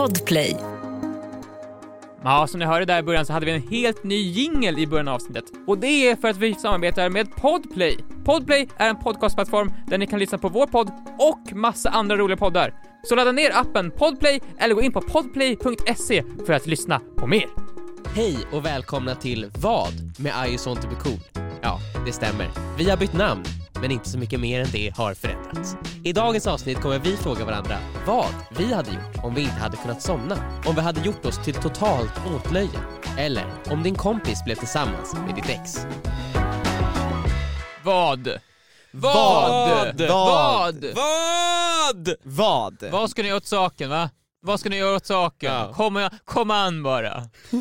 Podplay. Ja, som ni hörde där i början så hade vi en helt ny jingel i början av avsnittet. Och det är för att vi samarbetar med Podplay. Podplay är en podcastplattform där ni kan lyssna på vår podd och massa andra roliga poddar. Så ladda ner appen Podplay eller gå in på podplay.se för att lyssna på mer. Hej och välkomna till Vad med I want to be cool. Ja, det stämmer. Vi har bytt namn, men inte så mycket mer än det har förändrats. I dagens avsnitt kommer vi fråga varandra vad vi hade gjort om vi inte hade kunnat somna, om vi hade gjort oss till totalt åtlöje, eller om din kompis blev tillsammans med ditt ex. Vad? Vad? Vad? Vad? Vad? Vad ska ni göra åt saken, va? Vad ska ni göra åt saken? Ja. Kom, kom an bara.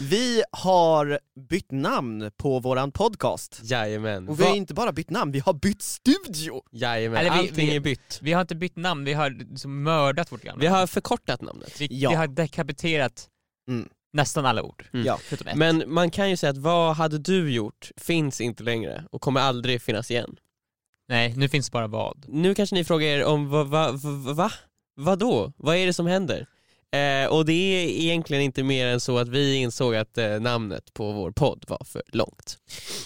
Vi har bytt namn på våran podcast. Jajamän. Och vi har inte bara bytt namn, vi har bytt studio! Jajamän, Eller vi- allting vi- är bytt. Vi har inte bytt namn, vi har liksom mördat vårt gamla Vi har förkortat namnet. Vi, Ja. vi har dekapiterat Mm. nästan alla ord. Mm. Ja. Men man kan ju säga att vad hade du gjort finns inte längre och kommer aldrig finnas igen. Nej, nu finns bara vad. Nu kanske ni frågar er om vad, va, va, va? Vadå? Vad är det som händer? Eh, och det är egentligen inte mer än så att vi insåg att eh, namnet på vår podd var för långt.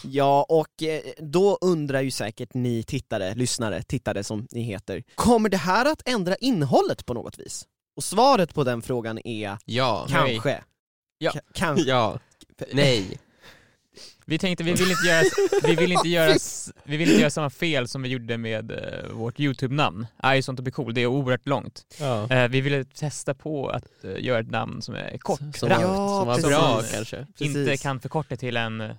Ja, och eh, då undrar ju säkert ni tittare, lyssnare, tittare som ni heter, kommer det här att ändra innehållet på något vis? Och svaret på den frågan är Ja. kanske. Ja. Ka- kanske. Ja. Nej. Vi tänkte vi vill inte göra, vi vill inte göra, vi vill inte göra samma fel som vi gjorde med eh, vårt YouTube-namn. I sånt bli cool, det är oerhört långt. Ja. Eh, vi ville testa på att eh, göra ett namn som är kort, Som, Ja, som var precis. bra kanske. inte precis. kan förkorta till en eh,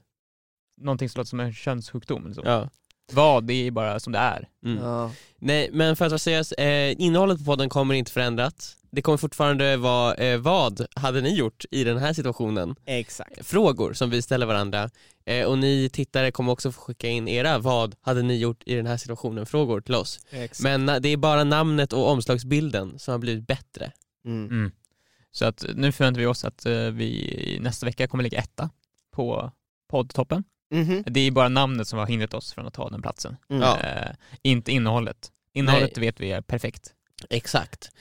någonting som låter som en könssjukdom. Liksom. Ja. Vad, det är bara som det är. Mm. Ja. Nej men för att seriös, eh, innehållet på podden kommer inte förändras. Det kommer fortfarande vara eh, vad hade ni gjort i den här situationen? Exakt. Frågor som vi ställer varandra. Eh, och ni tittare kommer också få skicka in era vad hade ni gjort i den här situationen frågor till oss. Exakt. Men eh, det är bara namnet och omslagsbilden som har blivit bättre. Mm. Mm. Så att nu förväntar vi oss att eh, vi nästa vecka kommer ligga etta på poddtoppen. Mhm. Det är bara namnet som har hindrat oss från att ta den platsen. Mm. Ja. Eh, inte innehållet. Innehållet vet vi är perfekt. Exakt.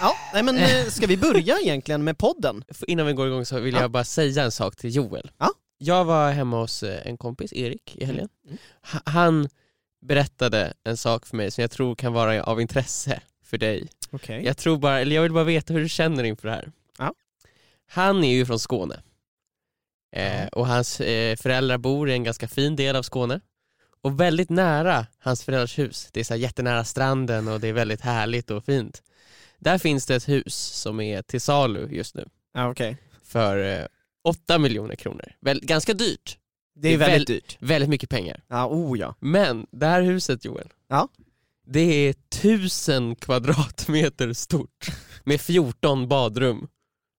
Ja, nej men eh, ska vi börja egentligen med podden? För Innan vi går igång så vill Ja. jag bara säga en sak till Joel. Ja. Jag var hemma hos eh, en kompis, Erik, i helgen. Mm. Ha- Han berättade en sak för mig som jag tror kan vara av intresse för dig. Okej. Jag tror bara, eller jag vill bara veta hur du känner inför det här. Ja. Han är ju från Skåne. Eh, och hans eh, föräldrar bor i en ganska fin del av Skåne. Och väldigt nära hans föräldrars hus. Det är så jättenära stranden och det är väldigt härligt och fint. Där finns det ett hus som är till salu just nu Ja, okej. för eh, 8 miljoner kronor. Väl, ganska dyrt, Det är Det är väldigt väl- dyrt. väldigt mycket pengar. Ja, oh ja. Men det här huset Joel, Ja. det är 1000 kvadratmeter stort med 14 badrum.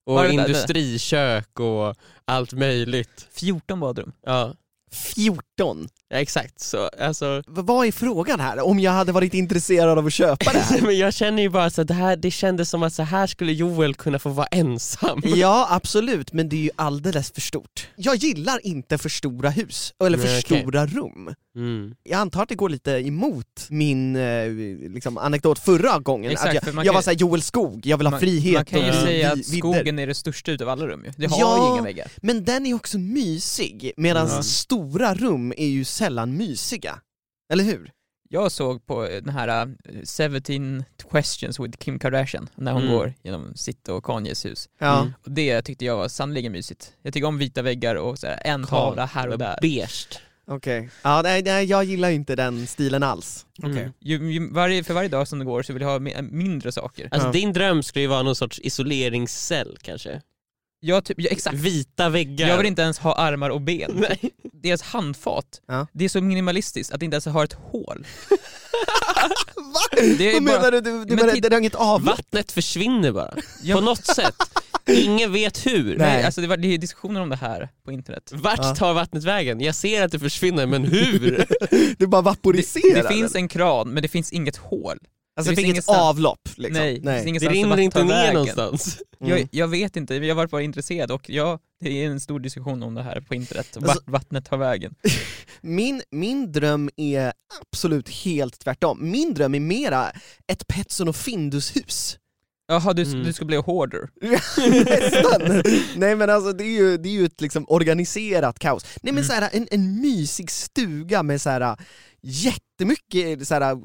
Och industrikök och allt möjligt. 14 badrum. Ja, 14! ja exakt. Så, alltså, V- vad är frågan här? Om jag hade varit intresserad av att köpa det här? men jag känner ju bara så att det, här, det kändes som att så här skulle Joel kunna få vara ensam. Ja, absolut, men det är ju alldeles för stort. Jag gillar inte för stora hus, eller för Nej, okej. stora rum. Mm. Jag antar att det går lite emot min eh, liksom, anekdot förra gången, Exakt, att jag, jag kan- var såhär Joel Skog, jag vill ha Man- frihet Man kan ju och säga att vidder. skogen är det största utav alla rum ju. Det har Ja. ju inga väggar. Men den är också mysig, medan Ja. Stora rum är ju sällan mysiga. Eller hur? Jag såg på den här eh, 17 questions with Kim Kardashian, när hon Mm. går genom sitt och Kanyes hus. Ja. Mm. Och det tyckte jag var sannerligen mysigt. Jag tycker om vita väggar och så här, en tavla här och där. Beige. Okej. Ja, nej, nej, jag gillar inte den stilen alls. Okej. Mm. Ju, ju, varje, för varje dag som det går så vill jag ha mi- mindre saker. Alltså Ja. din dröm skulle ju vara någon sorts isoleringscell kanske? Jag, typ, ja, exakt. Vita väggar. Jag vill inte ens ha armar och ben. Nej. Deras handfat, Ja. det är så minimalistiskt att det inte ens har ett hål. Va? Det är Vad bara- menar du? Du, du Men menar, det har inget avlopp? Vattnet försvinner bara, Ja. på något sätt. Ingen vet hur. Nej. Nej, alltså det, var, det är diskussioner om det här på internet. Vart Ja. tar vattnet vägen? Jag ser att det försvinner, men hur? Det bara Det, vaporiserar? det finns en kran, men det finns inget hål. Alltså Det det finns inget avlopp liksom? Nej, det finns Det ingenstans rinner inte ner vägen. någonstans. Mm. Jag, jag vet inte, jag har varit bara intresserad och ja, det är en stor diskussion om det här på internet, vart Alltså- vattnet tar vägen. Min, min dröm är absolut helt tvärtom. Min dröm är mera ett Petson och Findus-hus. Jaha, du, Mm. du ska bli hoarder? Nästan! Nej men alltså det är ju, det är ju ett liksom organiserat kaos. Nej men Mm. så här, en, en mysig stuga med så här jättemycket så här,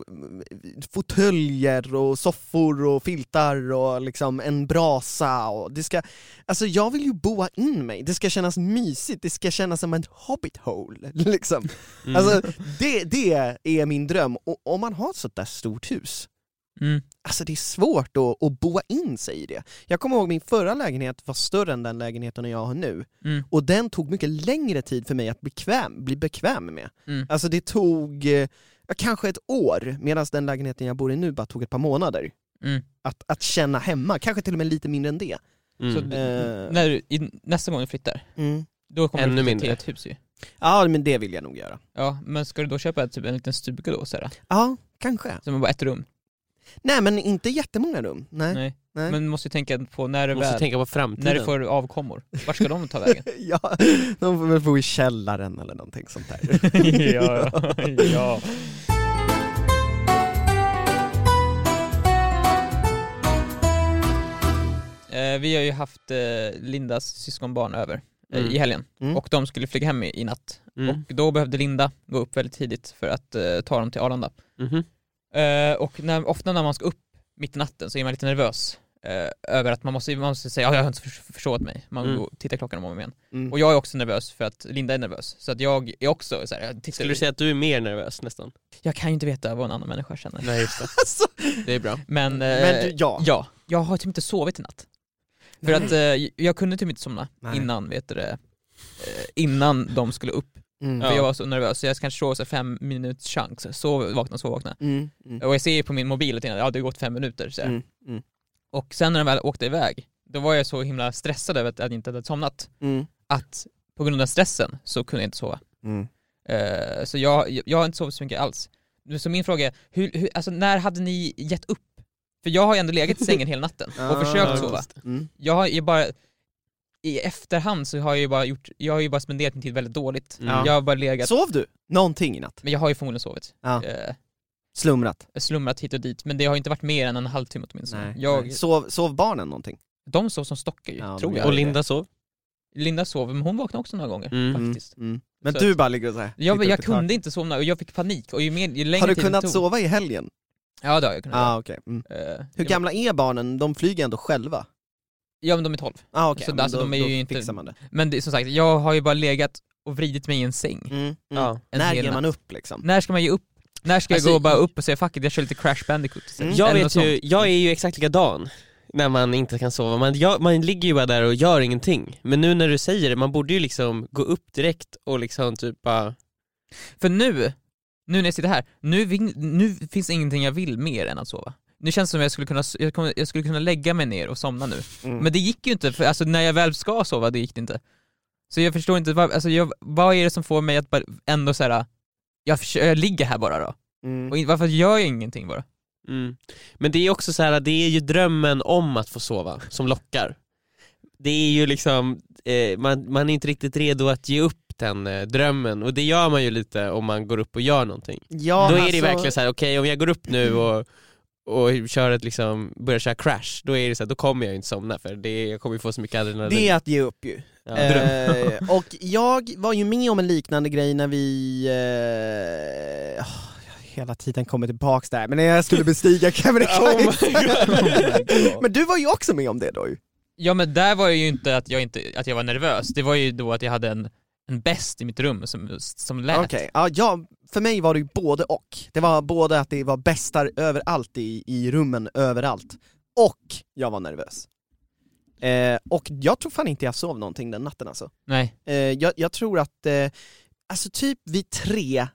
fåtöljer och soffor och filtar och liksom en brasa och det ska, alltså jag vill ju boa in mig, det ska kännas mysigt, det ska kännas som en hobbit hole liksom. Mm. Alltså det, det är min dröm, och om man har ett sånt där stort hus, Mm. Alltså det är svårt att, att boa in sig i det. Jag kommer ihåg min förra lägenhet var större än den lägenheten jag har nu, Mm. och den tog mycket längre tid för mig att bekväm, bli bekväm med. Mm. Alltså det tog eh, kanske ett år, medan den lägenheten jag bor i nu bara tog ett par månader. Mm. Att, att känna hemma, kanske till och med lite mindre än det. Mm. Så Eh. när, du- i, nästa gång du flyttar, då kommer Ännu du flytta mindre. till ett hus ju. Ja men det vill jag nog göra. Ja, men ska du då köpa typ en liten stuga då, såhär, Ja, kanske. som är bara ett rum? Nej men inte jättemånga rum, nej. Nej. nej. Men måste ju tänka på när Du måste väl, tänka på framtiden. när du får avkommor, vart ska de ta vägen? ja, de får väl bo i källaren eller någonting sånt där. ja, ja. Eh, vi har ju haft eh, Lindas syskonbarn över eh, Mm. i helgen Mm. och de skulle flyga hem i, i natt. Mm. Och då behövde Linda gå upp väldigt tidigt för att eh, ta dem till Arlanda. Eh, och när, ofta när man ska upp mitt i natten så är man lite nervös eh, över att man måste, man måste säga ja, jag har inte för, försovit mig. Man Mm. går tittar klockan om och om igen. Mm. Och jag är också nervös för att Linda är nervös. Så att jag är också så här, jag, tittar, Skulle du säga att du är mer nervös nästan? jag kan ju inte veta vad en annan människa känner. Nej just det. Alltså, Det är bra. Men, eh, Men du, ja. ja, jag har typ inte sovit i natt. För Nej. att eh, jag kunde typ inte somna Nej. innan, vet du det, eh, innan de skulle upp. Mm. För Ja. jag var så nervös, så jag kanske sov så fem minuters chans, sov, vakna, sov, vakna. Mm. Mm. Och jag ser ju på min mobil att ja, det har gått fem minuter. Så. Mm. Mm. Och sen när de väl åkte iväg, då var jag så himla stressad över att jag inte hade somnat, Mm. att på grund av stressen så kunde jag inte sova. Mm. Eh, så jag, jag, jag har inte sovit så mycket alls. Så min fråga är, hur, hur, alltså, när hade ni gett upp? För jag har ju ändå legat i sängen hela natten och Ah, försökt sova. Mm. Jag har ju bara, i efterhand så har jag ju bara gjort, jag har ju bara spenderat min tid väldigt dåligt. Mm. Jag har bara legat, Sov du? Någonting i natt? men jag har ju förmodligen sovit. Ja. Eh, Slumrat? slumrat hit och dit, men det har inte varit mer än en halvtimme åtminstone. Jag, Nej. Sov, sov barnen någonting? De sov som stockar ju, Ja, tror jag. Och Linda sov? Linda sov, men hon vaknade också några gånger Mm. faktiskt. Mm. Men Så du bara ligger och så här, Jag, jag kunde inte somna och jag fick panik och ju, mer, ju längre Har du kunnat tog, sova i helgen? Ja det har jag kunnat Ah, okej. Mm. Eh, Hur gamla är barnen? De flyger ändå själva? Ja men de är 12. Ah, okej. Så men alltså, då, de är ju inte- fixar man det. Men det, som sagt, jag har ju bara legat och vridit mig i en säng. Mm. Mm. Ja. En När ger man upp liksom? När ska man ge upp? När ska Alltså, jag gå bara upp och säga fuck it, jag kör lite Crash Bandicoot Mm. Jag vet ju, jag är ju exakt likadan när man inte kan sova. Man, jag, man ligger ju bara där och gör ingenting. Men nu när du säger det, man borde ju liksom gå upp direkt och liksom typ bara... För nu, nu när jag sitter här, nu, nu finns ingenting jag vill mer än att sova. Nu känns det som att jag skulle kunna, jag, kommer, jag skulle kunna lägga mig ner och somna nu. Mm. Men det gick ju inte, för alltså när jag väl ska sova, det gick det inte. Så jag förstår inte, vad, alltså jag, vad är det som får mig att bara ändå såhär, jag, jag ligger här bara då. Mm. Och varför gör jag ingenting bara? Mm. Men det är också så här, det är ju drömmen om att få sova som lockar. Det är ju liksom, eh, man, man är inte riktigt redo att ge upp den eh, drömmen och det gör man ju lite om man går upp och gör någonting. Ja, Då är det alltså- verkligen så här: okej om jag går upp nu och, och kör ett liksom, börjar köra crash, då är det så här, då kommer jag inte somna för det, jag kommer ju få så mycket adrenalin. Det är att ge upp ju. ja. Eh, och jag var ju med om en liknande grej när vi, eh, åh, hela tiden kommer tillbaks där, men när jag skulle bestiga Kebnekaise. Oh God. men du var ju också med om det då ju. Ja men där var det ju inte att jag, inte, att jag var nervös, det var ju då att jag hade en, en bäst i mitt rum som, som lät. Okej, ja, ja, för mig var det ju både och. Det var både att det var bästar överallt i, i rummen, överallt, och jag var nervös. Eh, och jag tror fan inte jag sov någonting den natten alltså. Nej, Eh, jag, jag tror att, eh, alltså typ vid tre,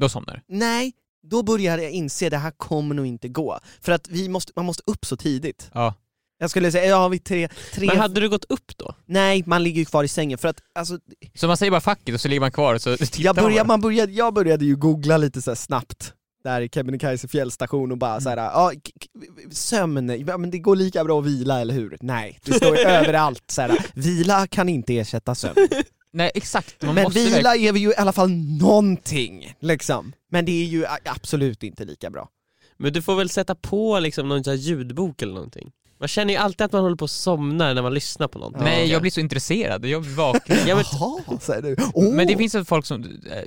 då somnar du. nej, då började jag inse det här kommer nog inte gå. För att vi måste, man måste upp så tidigt. Ja. Jag skulle säga, ja vid tre, tre Men hade du gått upp då? nej man ligger ju kvar i sängen för att alltså, Så man säger bara fuck it och så ligger man kvar och så jag, man började, man började, jag började ju googla lite så här snabbt. där i Kebnekaise fjällstation och bara såhär, ja, k- k- sömn, ja, men det går lika bra att vila eller hur? Nej, det står ju överallt såhär, vila kan inte ersätta sömn. Nej exakt, man Men måste vila är vi ju i alla fall någonting, liksom. Men det är ju absolut inte lika bra. Men du får väl sätta på liksom någon sån här ljudbok eller någonting. Man känner ju alltid att man håller på att somna när man lyssnar på någonting. Nej jag blir så intresserad, jag vaken. Ja, men, Jaha, säger du. Åh. Men det finns ju folk som, eh,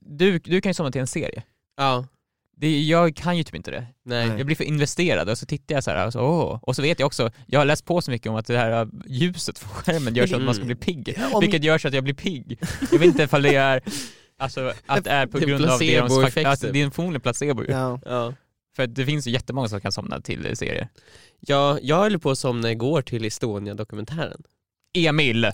du, du kan ju somna till en serie. ja, Det, jag kan ju typ inte det. nej. Jag blir för investerad och så tittar jag så här och så, åh. Och så vet jag också, jag har läst på så mycket om att det här äh, ljuset på skärmen gör så att man ska bli pigg. Om- Vilket gör så att jag blir pigg. Jag vet inte ifall det är, alltså att det är på Det är grund av det de placeboeffekten. alltså, det är förmodligen placebo ju. Ja. Ja. För det finns ju jättemånga som kan somna till serier. Ja, jag höll på att somna igår till Estonia-dokumentären. Emil!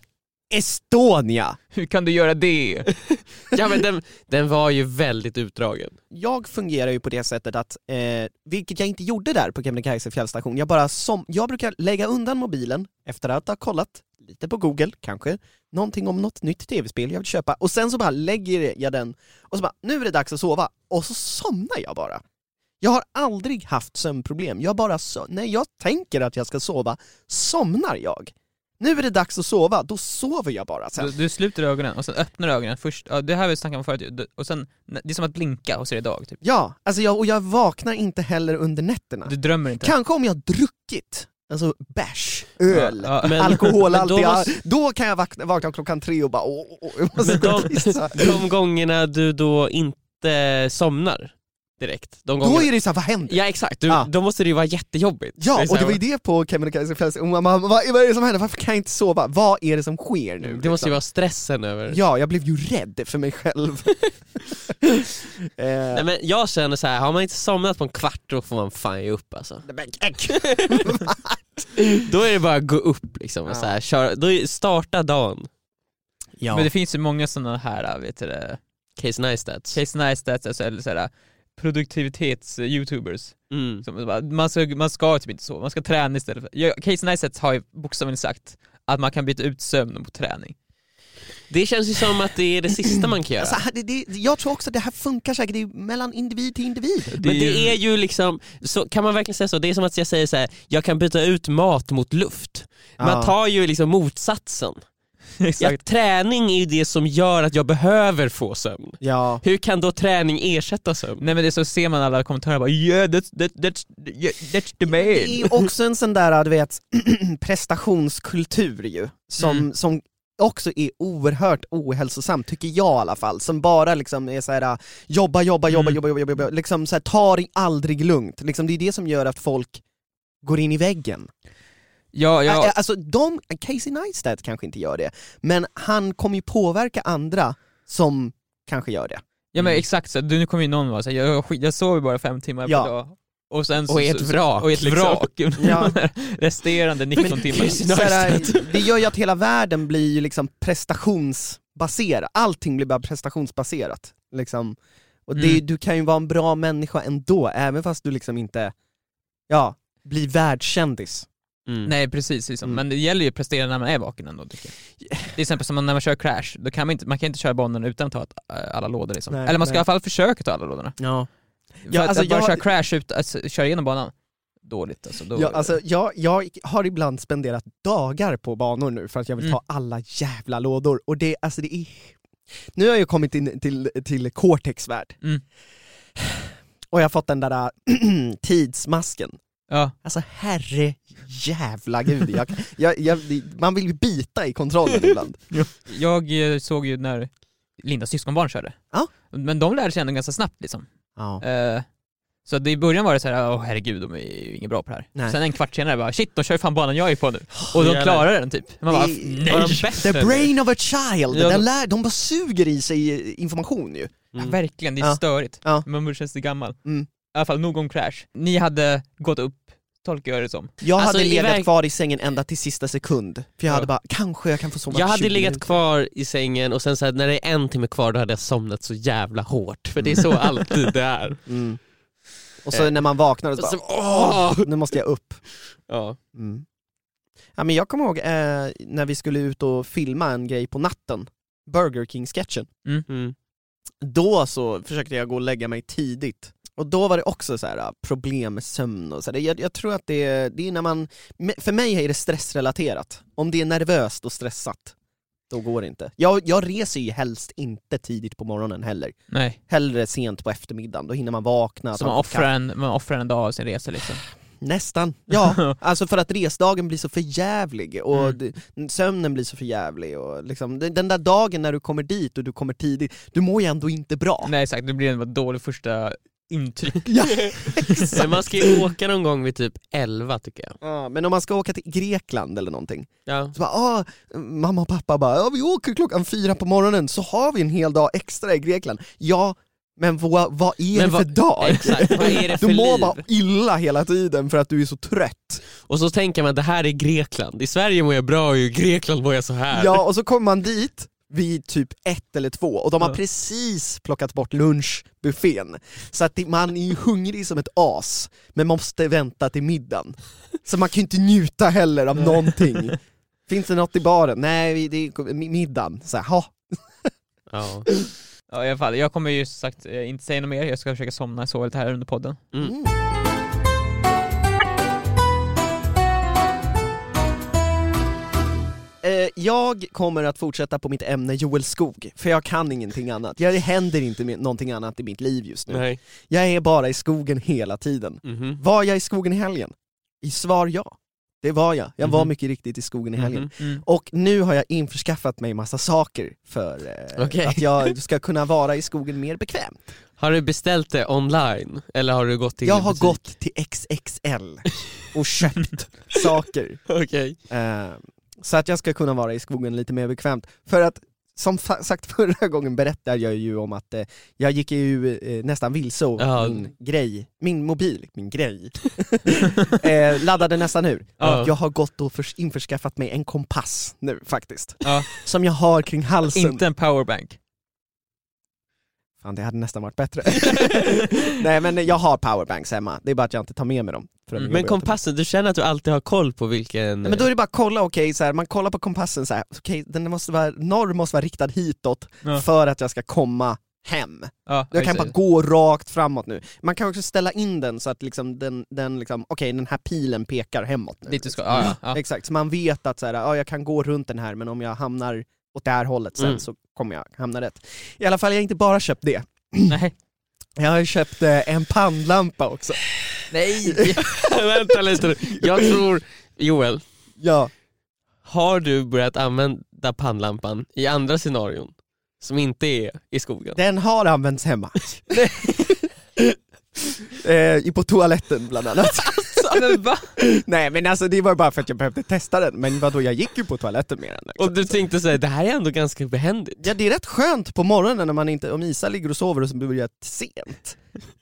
Estonia! Hur kan du göra det? Ja men den, den var ju väldigt utdragen. Jag fungerar ju på det sättet att, eh, vilket jag inte gjorde där på Kebnekaise fjällstation, jag bara som, jag brukar lägga undan mobilen efter att ha kollat lite på google, kanske, någonting om något nytt tv-spel jag vill köpa, och sen så bara lägger jag den, och så bara, nu är det dags att sova, och så somnar jag bara. Jag har aldrig haft sömnproblem, jag bara, so- när jag tänker att jag ska sova, somnar jag. Nu är det dags att sova, då sover jag bara sen. Du, du sluter ögonen och sen öppnar du ögonen först, ja, det här har vi snackat om förut och sen, det är som att blinka och så är det dag typ. Ja, alltså jag, och jag vaknar inte heller under nätterna. Du drömmer inte. Kanske om jag druckit, alltså bärs, öl, Ja, ja. Men- alkoholhaltiga, men då måste- då kan jag vakna, vakna klockan tre och bara åh, åh, jag måste Men gå de, de gångerna du då inte somnar direkt, de Då gångerna... är det såhär, vad händer? Ja exakt, du, Ja. då måste det ju vara jättejobbigt. Ja, är och det var ju det på Kebnekaise man bara, vad, vad är det som händer? Varför kan jag inte sova? Vad är det som sker nu? Det måste liksom? ju vara stressen över... Ja, jag blev ju rädd för mig själv. eh, Nej, men jag känner så här, har man inte somnat på en kvart då får man fan ge upp alltså. Då är det bara att gå upp liksom och så här, köra, då är, starta dagen. ja. Men det finns ju många sådana här, vet du det, Case Neistats. Case Neistat, alltså, eller såhär produktivitets-youtubers. Mm. Som Man ska, man ska typ inte sova, man ska träna istället. För, ja, Case Neistat har ju bokstavligt sagt att man kan byta ut sömn mot träning. Det känns ju som att det är det sista man kan göra. Alltså, det, det, jag tror också att det här funkar säkert, det är mellan individ till individ. Men det är ju liksom, så, kan man verkligen säga så? Det är som att jag säger så här: jag kan byta ut mat mot luft. Man Ja. tar ju liksom motsatsen. Ja, Exakt. träning är ju det som gör att jag behöver få sömn. Ja. Hur kan då träning ersätta sömn? Nej men det är så ser man alla kommentarer bara yeah that's, that, that's, yeah, that's the Det är man. ju också en sån där, du vet, prestationskultur ju, som, Mm. som också är oerhört ohälsosam, tycker jag i alla fall, som bara liksom är såhär, jobba, jobba, jobba, Mm. jobba, jobba, jobba, liksom såhär, ta det aldrig lugnt, liksom, det är det som gör att folk går in i väggen. Ja, ja, Alltså de, Casey Neistat kanske inte gör det, men han kommer ju påverka andra som kanske gör det. ja men exakt så, nu kommer ju någon vara såhär, jag, jag sover bara fem timmar Ja. per dag. Och sen Och är ett så- vrak. Och är ett Vrak. Ja. resterande 19 timmar. Såhär, det gör ju att hela världen blir ju liksom prestationsbaserad, allting blir bara prestationsbaserat. Liksom. Och det, Mm. du kan ju vara en bra människa ändå, även fast du liksom inte, ja, blir världskändis. Mm. Nej precis, liksom. Mm. men det gäller ju att prestera när man är vaken ändå tycker jag. Till exempel som när man kör Crash, då kan man, inte, man kan inte köra banan utan att ta äh, alla lådor liksom. Nej, Eller man ska nej. i alla fall försöka ta alla lådorna. Ja. För Ja, att, alltså, att bara jag- köra Crash, ut, alltså, köra igenom banan, dåligt alltså. Då, Ja, alltså, jag, jag har ibland spenderat dagar på banor nu för att jag vill Mm. ta alla jävla lådor, och det, alltså det är... Nu har jag ju kommit in till, till Cortex värld, Mm. och jag har fått den där äh, tidsmasken. Ja, Alltså herre jävla gud, jag, jag, jag, man vill ju bita i kontrollen ibland. jag eh, såg ju när Lindas syskonbarn körde. Ja. Men de lärde sig ändå ganska snabbt liksom. Ja. Eh, så det, i början var det så här, åh herregud de är ju inget bra på det här. Nej. Sen en kvart senare bara, shit de kör ju fan banan jag är på nu. Och de jävlar. klarar den typ. Man bara, nej! Var de bättre The brain of a child, Ja, de- lär, de bara suger i sig information ju. Ja, Mm. verkligen, det är Ja. störigt. Ja. Man borde kännas gammal. Mm. I alla fall nog om Crash. Ni hade gått upp, tolkar jag det som. Jag Alltså, hade legat väg- kvar i sängen ända till sista sekund, för jag Ja. hade bara, kanske jag kan få sova Jag hade 20 legat minuter. kvar i sängen och sen så här, när det är en timme kvar då hade jag somnat så jävla hårt, för det är så alltid det är. Mm. Och så när man vaknar och så Så, bara, åh! nu måste jag upp. Ja. Mm. Ja, men jag kommer ihåg eh, när vi skulle ut och filma en grej på natten, Burger King-sketchen. Mm. Då så försökte jag gå och lägga mig tidigt. Och då var det också så här äh, problem med sömn och så här. Jag, jag tror att det är, det är när man, för mig är det stressrelaterat. Om det är nervöst och stressat, då går det inte. Jag, jag reser ju helst inte tidigt på morgonen heller. Nej. Hellre sent på eftermiddagen, då hinner man vakna. Så man offrar en, man offrar en dag av sin resa liksom. Nästan, ja. alltså för att resdagen blir så förjävlig och Mm. sömnen blir så förjävlig och liksom, den den där dagen när du kommer dit och du kommer tidigt, du mår ju ändå inte bra. Nej exakt, det blir en dålig första intryck. Ja, Men exakt. man ska ju åka någon gång vid typ 11 tycker jag. Ja, men om man ska åka till Grekland eller någonting, Ja. så bara, ah, mamma och pappa bara, ja, vi åker klockan fyra på morgonen så har vi en hel dag extra i Grekland. Ja, men vad, vad är Men det vad- för dag? Exakt, vad är det för Du mår liv? bara illa hela tiden för att du är så trött. Och så tänker man det här är Grekland, i Sverige mår jag bra och i Grekland mår jag så här. Ja, och så kommer man dit vid typ ett eller två och de har Ja. precis plockat bort lunchbuffén. Så att man är ju hungrig som ett as, men måste vänta till middagen. Så man kan ju inte njuta heller av någonting. Finns det något i baren? Nej, det är mi- middagen. Så här, ha. Ja. Ja i alla fall, jag kommer ju sagt eh, inte säga något mer, jag ska försöka somna, sover lite här under podden. Mm. Jag kommer att fortsätta på mitt ämne Joel Skog, för jag kan ingenting annat. Jag, det händer inte med någonting annat i mitt liv just nu. Nej. Jag är bara i skogen hela tiden. Mhm. Var jag i skogen i helgen? I svar ja. Det var jag. Jag var Mhm. mycket riktigt i skogen i helgen. Mhm. Mm. Och nu har jag införskaffat mig massa saker för eh, Okej. att jag ska kunna vara i skogen mer bekvämt. Har du beställt det online? Eller har du gått till Jag har butik? gått till XXL och köpt saker. Okej. Eh, så att jag ska kunna vara i skogen lite mer bekvämt. För att, som sagt förra gången berättade jag ju om att eh, jag gick ju eh, nästan vilse och Ja. min grej, min mobil, min grej, eh, laddade nästan ur. Ja. Jag har gått och förs- införskaffat mig en kompass nu faktiskt. Ja. Som jag har kring halsen. Inte en powerbank. Fan det hade nästan varit bättre. Nej men jag har powerbanks hemma, det är bara att jag inte tar med mig dem. Mm. Men kompassen, du känner att du alltid har koll på vilken... Men då är det bara att kolla, okej, här, man kollar på kompassen så här, okej, den måste vara, norr måste vara riktad hitåt Ja. för att jag ska komma hem. Ja, Jag kan bara gå rakt framåt nu. Man kan också ställa in den så att liksom den, den liksom, okej den här pilen pekar hemåt nu. Dit du ska, ja, ja. Exakt, så man vet att så här, ja, jag kan gå runt den här men om jag hamnar åt det här hållet sen Mm. så kommer jag hamna rätt. I alla fall, jag har inte bara köpt det. Nej. Jag har köpt eh, en pannlampa också. Nej! Vänta lite nu. Jag tror, Joel, Ja, har du börjat använda pannlampan i andra scenarion? Som inte är i skogen? den har använts hemma. eh, på toaletten bland annat. Men va? Nej men alltså det var bara för att jag behövde testa den, men vadå jag gick ju på toaletten med den. liksom. Och du tänkte säga det här är ändå ganska behändigt? Ja det är rätt skönt på morgonen när man inte, om Isa ligger och sover och så börjar sent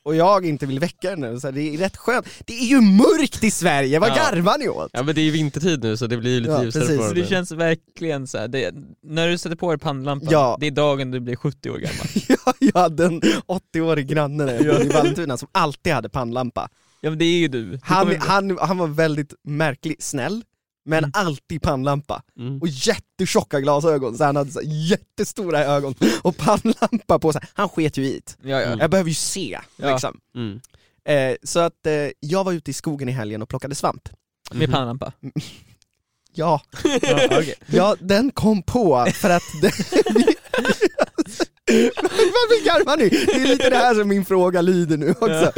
och jag inte vill väcka henne, så det är rätt skönt. Det är ju mörkt i Sverige, vad Ja. garvar ni åt? Ja men det är ju vintertid nu så det blir ju lite Ja, ljusare precis. på Så morgonen. det känns verkligen så här, det, när du sätter på dig pannlampan, Ja. det är dagen du blir 70 år gammal. Jag, jag hade en 80-årig granne när jag bodde i Vallentuna som alltid hade pannlampa. Ja men det är ju du. Han, han, han var väldigt märklig, snäll, men Mm. alltid pannlampa. Mm. Och jättetjocka glasögon, så han hade så jättestora ögon och pannlampa på sig. Han sket ju det. Ja, ja. Mm. Jag behöver ju se, Ja. liksom. Mm. Eh, så att eh, jag var ute i skogen i helgen och plockade svamp. Med pannlampa. Ja, Ja, okej. ja den kom på för att... Det, Varför garvar ni? Det är lite det här som min fråga lyder nu också.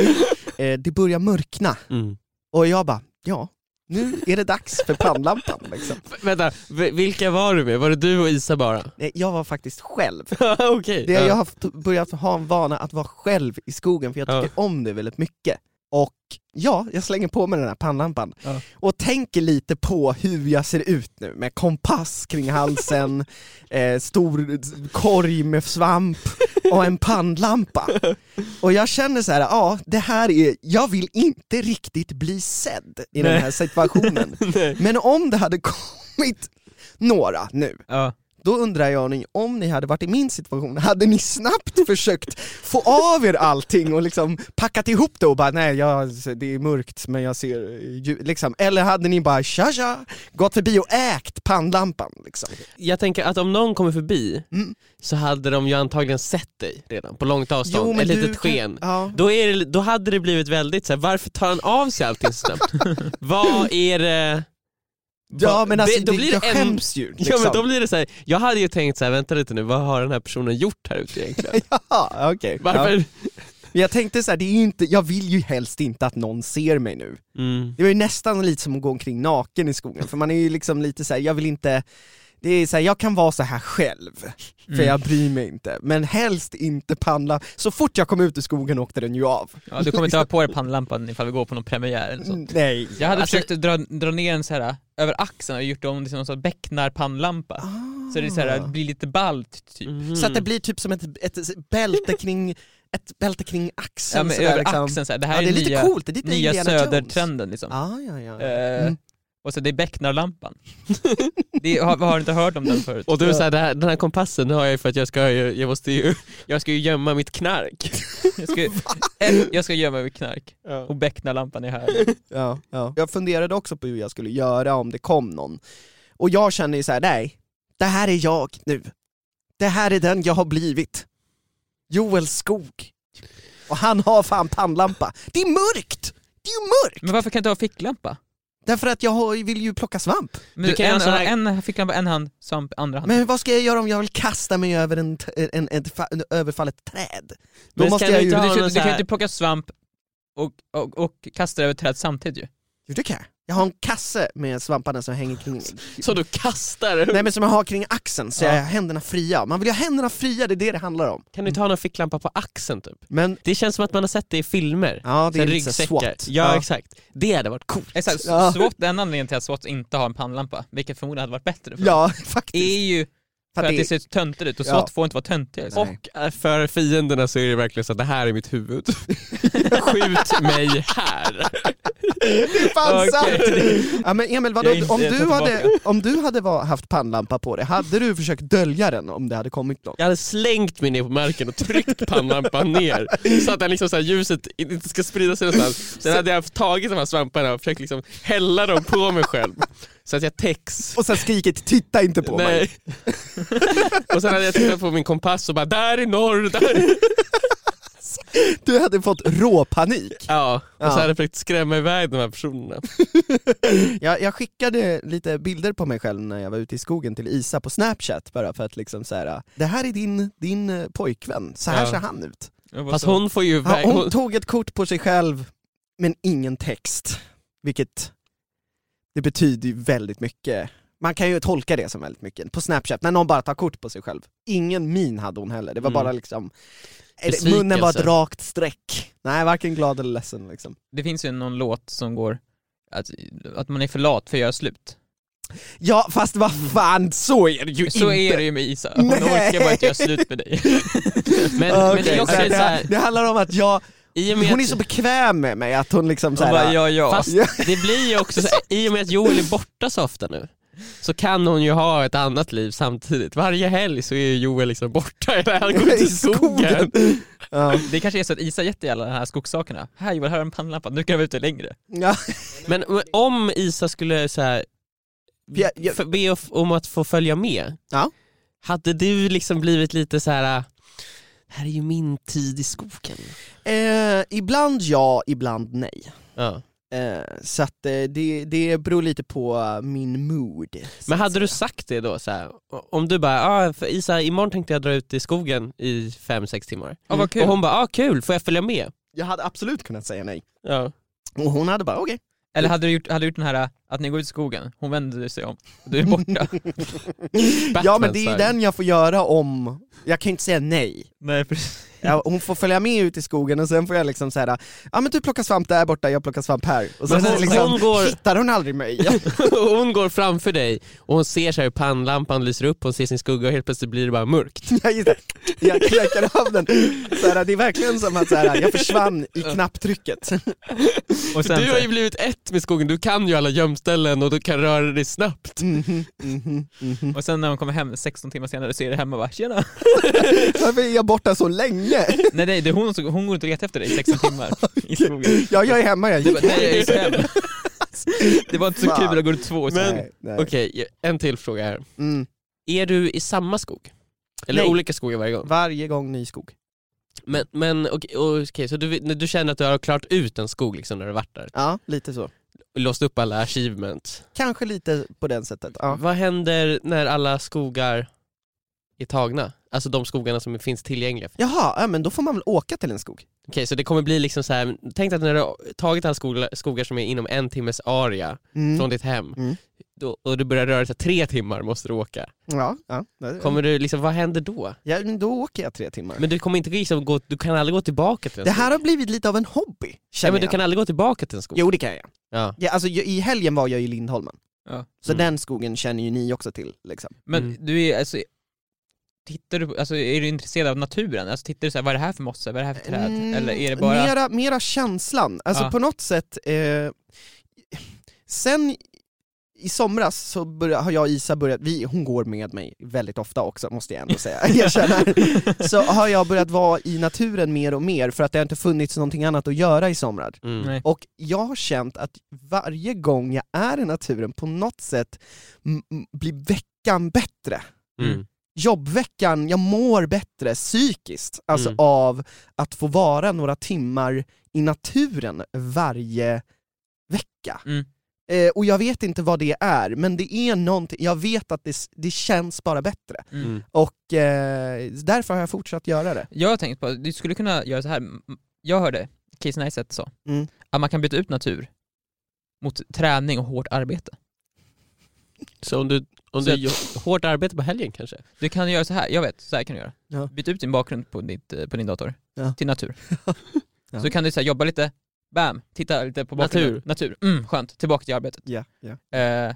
Eh, det börjar mörkna, Mm. och jag bara, ja, nu är det dags för pannlampan liksom. Vänta, vilka var du med? Var det du och Isa bara? Eh, Jag var faktiskt själv. Okej. Det, ja. jag har börjat ha en vana att vara själv i skogen för jag tycker Ja. om det väldigt mycket. Och ja, jag slänger på mig den här pannlampan Ja. och tänker lite på hur jag ser ut nu med kompass kring halsen, eh, stor korg med svamp och en pannlampa. Och jag känner så här, ja det här är, jag vill inte riktigt bli sedd i den Nej. här situationen. Men om det hade kommit några nu Ja. Då undrar jag ni, om ni hade varit i min situation, hade ni snabbt försökt få av er allting och liksom packat ihop det och bara nej, jag, det är mörkt men jag ser ju-" liksom, eller hade ni bara tja tja, gått förbi och ägt pannlampan liksom? Jag tänker att om någon kommer förbi Mm. så hade de ju antagligen sett dig redan på långt avstånd, ett du litet kan- sken. Ja. Då, är det, då hade det blivit väldigt så här, varför tar han av sig allting så snabbt? Vad är det... Ja men alltså, det, då det, blir jag det en, skäms ju liksom. Ja men då blir det så här, jag hade ju tänkt så här, vänta lite nu, vad har den här personen gjort här ute egentligen? Ja, okej. Varför? Ja. Jag tänkte så här, det är inte, jag vill ju helst inte att någon ser mig nu. Mm. Det var ju nästan lite som att gå omkring naken i skogen, för man är ju liksom lite så här, jag vill inte det är så här, jag kan vara så här själv, för Mm. jag bryr mig inte, men helst inte pannla. Så fort jag kom ut ur skogen åkte den ju av. Ja, du kommer inte ha på dig pannlampan ifall vi går på någon premiär eller så. Nej. Jag hade Alltså- försökt dra, dra ner den så här över axeln och gjort om det till någon sorts becknarpannlampa. Så det, är så här, det blir lite ballt typ. Mhm. Så att det blir typ som ett, ett bälte kring, ett bälte kring axeln. Ja, men över liksom. axeln så här. det här Ja, det är är, lite nya, coolt, det är lite nya södertrenden liksom. Ja, ja, ja. Eh, Mm. Och så det är becknarlampan. det, har, har du inte hört om den förut? Och du här, den här kompassen har jag för att jag ska, ju- jag måste ju, jag ska ju gömma mitt knark. Jag ska, jag ska gömma mitt knark, Ja. och becknarlampan är här. Ja, ja. Jag funderade också på hur jag skulle göra om det kom någon. Och jag känner ju så här: nej, det här är jag nu. Det här är den jag har blivit. Joel Skog. Och han har fan pannlampa. Det är mörkt! Det är ju mörkt! Men varför kan du inte ha ficklampa? Därför att jag har, vill ju plocka svamp. Men Du du kan en, göra så här- en ficklampa, en hand, svamp, andra hand. Men vad ska jag göra om jag vill kasta mig över en, t- en, ett fa- överfallet träd? Då Men måste jag du ju... ha du, någon du så kan ju inte plocka svamp och, och, och kasta över träd samtidigt ju. Jo det kan jag. Jag har en kasse med svamparna som hänger kring. Så du kastar? Nej men som jag har kring axeln, så Ja. jag har händerna fria. Man vill ju ha händerna fria, det är det det handlar om. Kan du inte ha någon ficklampa på axeln typ? Men, Det känns som att man har sett det i filmer. ja det Så är lite. SWAT. Ja, exakt. Det hade varit coolt. Exakt, Ja. SWAT, den anledningen till att SWAT inte har en pannlampa, vilket förmodligen hade varit bättre för Ja, faktiskt. är ju för att det ser töntigt ut och Ja. SWAT får inte vara töntiga. Liksom. Och eh, för fienderna så är det verkligen så att det här är mitt huvud. Skjut mig här. Det är fan sant! Ja men Emil, vadå, om, du hade, om du hade haft pannlampa på dig, hade du försökt dölja den om det hade kommit någon? Jag hade slängt mig ner på marken och tryckt pannlampan ner så att den liksom så här ljuset inte ska sprida sig någonstans. Sen hade jag tagit de här svamparna och försökt liksom hälla dem på mig själv så att jag täcks. Och sen skrikit 'titta inte på mig' Nej. och sen hade jag tittat på min kompass och bara där är norr, där är... Du hade fått råpanik. Ja, och Ja. så hade jag försökt skrämma iväg de här personerna. Jag, jag skickade lite bilder på mig själv när jag var ute i skogen till Isa på snapchat bara för att liksom så här. det här är din, din eh, pojkvän, så här Ja. ser han ut. Fast så- hon får ju Ja, hon- tog ett kort på sig själv, men ingen text. Vilket, det betyder ju väldigt mycket. Man kan ju tolka det som väldigt mycket på snapchat, när någon bara tar kort på sig själv. Ingen min hade hon heller, det var Mm. bara liksom Besvikelse. Munnen var ett rakt streck. Nej, varken glad eller ledsen liksom. Det finns ju någon låt som går att, att man är för lat för att göra slut. Ja, fast vad fan, så är det ju Så inte! är det ju med Isa, hon Nej. orkar bara inte göra slut med dig. Men, men det är också så det, så här, det handlar om att jag, hon är så bekväm med mig att hon liksom såhär, bara ja ja. Fast det blir ju också så här, i och med att Joel är borta så ofta nu så kan hon ju ha ett annat liv samtidigt. Varje helg så är ju Joel liksom borta, eller han går ut i skogen. Ja. Det kanske är så att Isa gett dig alla de här skogssakerna. Här Joel, här har en pannlampa, nu kan jag vara ute längre. Ja. Men om Isa skulle så här, be om att få följa med, Ja. hade du liksom blivit lite så här. "Det här är ju min tid i skogen. Eh, ibland ja, ibland nej. Ja. Eh, så att eh, det, det beror lite på eh, min mood. Men hade du sagt det då? Så här, om du bara, ah, för Isa imorgon tänkte jag dra ut i skogen i fem sex timmar. Vad kul. Och hon bara, ah, kul, får jag följa med? Jag hade absolut kunnat säga nej. Ja. Och hon hade bara okej. Eller hade du gjort, hade du gjort den här att ni går ut i skogen, hon vänder sig om, du är borta. Ja men det är ju den jag får göra om, jag kan ju inte säga nej. Nej precis. Ja, hon får följa med ut i skogen och sen får jag liksom säga ja men du plockar svamp där borta, jag plockar svamp här. Och sen Men hon- liksom, hon går- hittar hon aldrig mig. hon går framför dig och hon ser så här hur pannlampan lyser upp, hon ser sin skugga och helt plötsligt blir det bara mörkt. Ja, just det. Jag knäcker av den. Så här, det är verkligen som att så här, jag försvann i knapptrycket. Och sen, du har ju blivit ett med skogen, du kan ju alla gömställen och du kan röra dig snabbt. Mhm, mhm, mhm. och sen när hon kommer hem 16 timmar senare så är det hemma och bara tjena. Varför är jag borta så länge? nej nej, det är hon, som- hon går inte och letar efter dig i 16 timmar i skogen. Ja, jag är hemma, jag Du gick. bara, nej jag är så hem. Det var inte så Fan. kul att gå ut två och så. Men- Nej, nej. Okej, en till fråga här. Mm. Är du i samma skog? Eller Nej. olika skogar varje gång? Varje gång ny skog. Men, men okej, okej, så du, du känner att du har klart ut en skog liksom när du har varit där? Ja, lite så. Låst upp alla achievements? Kanske lite på den sättet. Ja. Vad händer när alla skogar är tagna? Alltså de skogarna som finns tillgängliga? Jaha, ja, men då får man väl åka till en skog? Okej, så det kommer bli liksom så här. tänk dig att när du har tagit alla skogar, skogar som är inom en timmes area Mm. från ditt hem, Mm. då, och du börjar röra dig tre timmar måste du åka. Ja, ja. det- Kommer du liksom, vad händer då? ja, men då åker jag tre timmar. Men du kommer inte liksom gå, du kan aldrig gå tillbaka till en det skog. här har blivit lite av en hobby, ja, känner men du jag. kan aldrig gå tillbaka till en skog. Jo det kan jag. Ja. Ja, alltså, jag- I helgen var jag i Lindholmen, Ja. så Mm. den skogen känner ju ni också till. Liksom. Men Mm. du är alltså, tittar du, på- alltså är du intresserad av naturen? Alltså tittar du såhär, vad är det här för mosse, vad är det här för träd? Mm, Eller är det bara... mera, mera känslan, alltså Ja. på något sätt, eh, sen i somras så börja, har jag och Isa börjat, vi, hon går med mig väldigt ofta också måste jag ändå säga, erkänna. Så har jag börjat vara i naturen mer och mer för att det har inte funnits någonting annat att göra i somrar. Mm. Och jag har känt att varje gång jag är i naturen på något sätt blir veckan bättre. Mm. Jobbveckan, jag mår bättre psykiskt, alltså Mm. av att få vara några timmar i naturen varje vecka. Mm. Eh, och jag vet inte vad det är, men det är någonting, jag vet att det, det känns bara bättre. Mm. Och eh, därför har jag fortsatt göra det. Jag har tänkt på, du skulle kunna göra så här. Jag hörde Casey Neistat sa, Mm. att man kan byta ut natur mot träning och hårt arbete. Så om du, om Så du gör hårt arbete på helgen kanske? Du kan göra så här, jag vet, så här kan du göra. Ja. Byt ut din bakgrund på, ditt, eh, på din dator Ja. till natur. Ja. Så kan du så här, jobba lite, bam, titta lite på bakgrunden. Natur. Natur. Mm, skönt, tillbaka till arbetet. Ja, ja. Eh,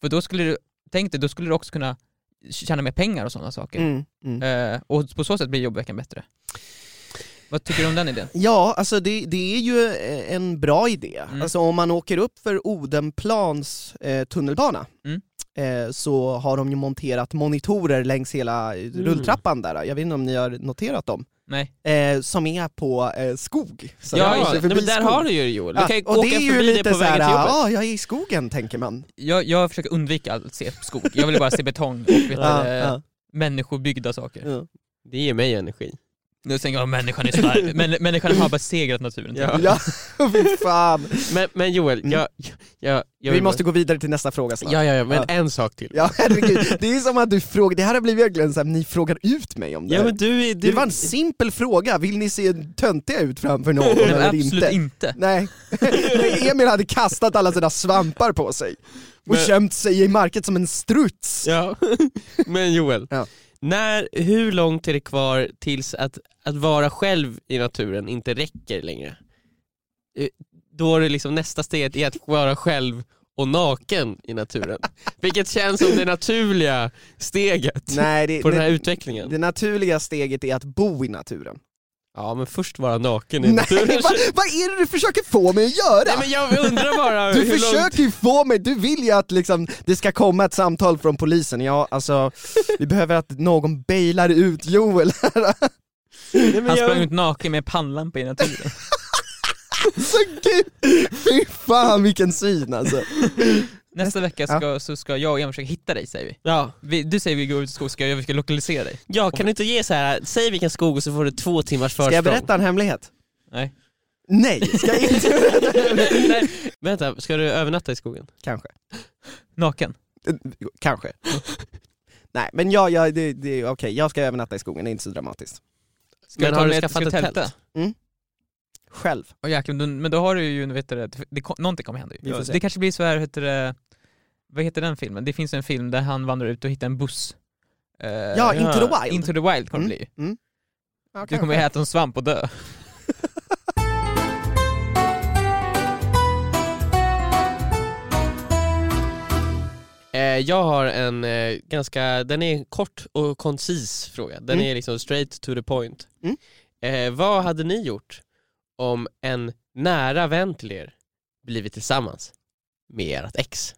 för då skulle du, tänk dig, då skulle du också kunna tjäna mer pengar och sådana saker. Mm, mm. Eh, och på så sätt blir jobbveckan bättre. Vad tycker du om den idén? Ja, alltså det, det är ju eh, en bra idé. Mm. Alltså om man åker upp för Odenplans eh, tunnelbana Mm. eh, så har de ju monterat monitorer längs hela eh, rulltrappan där. Jag vet inte om ni har noterat dem? Nej? Eh, som är på eh, skog. Så Ja, ja nej, men där skog. har du ju det Joel. Du Ja, kan ju och åka det är ju förbi lite det på vägen till jobbet. ja jag är i skogen tänker man. Jag, jag försöker undvika att se skog, jag vill bara se betong och vet Ja, ja, människobyggda saker. ja. Det ger mig energi. Nu tänker jag att människan är stark, men människan har besegrat naturen. Ja. ja, fy fan. Men, men Joel, Mm. jag, jag, jag Vi måste bara- gå vidare till nästa fråga snart. Ja, ja, ja, men Ja. en sak till. Ja herregud, det är som att du frågar, det här har blivit verkligen såhär, ni frågar ut mig om det Ja, men du, du, Det var en simpel fråga, vill ni se töntiga ut framför någon Nej, men eller absolut inte? inte. Nej, Nej, Emil hade kastat alla sina svampar på sig och Men- gömt sig i marken som en struts. Ja, men Joel. Ja. När, hur långt är det kvar tills att, att vara själv i naturen inte räcker längre? Eh, Då är det liksom nästa steg är att vara själv och naken i naturen. Vilket känns som det naturliga steget Nej, det, på den här det, utvecklingen. det naturliga steget är att bo i naturen. Ja men först vara naken i Nej, naturen. vad, vad är det du försöker få mig att göra? Nej men jag undrar bara Du försöker ju få mig, du vill ju att liksom, det ska komma ett samtal från polisen, ja alltså, vi behöver att någon bailar ut Joel här. Nej, men Han jag... sprang ut naken med pannlampa i naturen. Så gud, fy fan vilken syn alltså. Nästa vecka ska, så ska jag och Emil försöka hitta dig säger vi. Ja. vi du säger vi går ut i skog, ska jag försöka lokalisera dig? ja, kan du inte ge så här. säg vilken skog och så får du två timmars försprång. Ska jag berätta en hemlighet? Nej. Nej, ska jag inte berätta en hemlighet? Nej, vänta, ska du övernatta i skogen? Kanske. Naken? Eh, Kanske. Nej men ja, ja det, det, okej, jag ska övernatta i skogen, det är inte så dramatiskt. Ska Men du ta har du skaffat ska ett tält? Själv. Åh jäklar, men, då- har du ju, vet du, det, det, någonting kommer hända ju. Det kanske blir så här, heter det, vad heter den filmen? Det finns en film där han vandrar ut och hittar en buss. Eh, Ja, Into the Wild. Into the Wild kommer det Mm, bli mm. Ja, Du kommer ju äta en svamp och dö. jag har en eh, ganska, den är kort och koncis fråga. Den Mm. är liksom straight to the point. Mm. Eh, vad hade ni gjort om en nära vän till er blivit tillsammans med ert ex?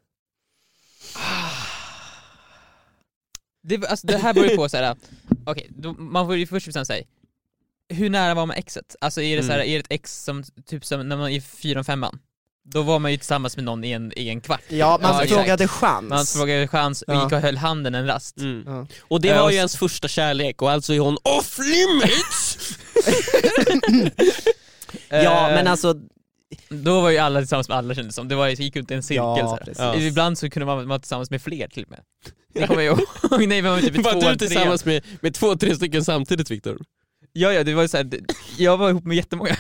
Det, alltså, det här beror ju på såhär, okej, då- man får ju först bestämma sig, hur nära var man exet? Alltså är det Mm. såhär, är det ett ex som, typ som när man är i fyran, femman? Då var man ju tillsammans med någon i en, i en kvart. Ja, man Ja, exakt. frågade chans. Man frågade chans och Ja. gick och höll handen en rast. Ja. Och det Eh, var ju ens första kärlek och alltså är hon off limits! ja Eh, men alltså, Då var ju alla tillsammans med alla kändes som, det var, gick ut i en cirkel Ja. Ja. Ibland så kunde man vara tillsammans med fler till och med. Det kommer jag ihåg, nej vi var typ Var två, du tre. tillsammans med, med två, tre stycken samtidigt Viktor? Ja ja, det var ju såhär, jag var ihop med jättemånga.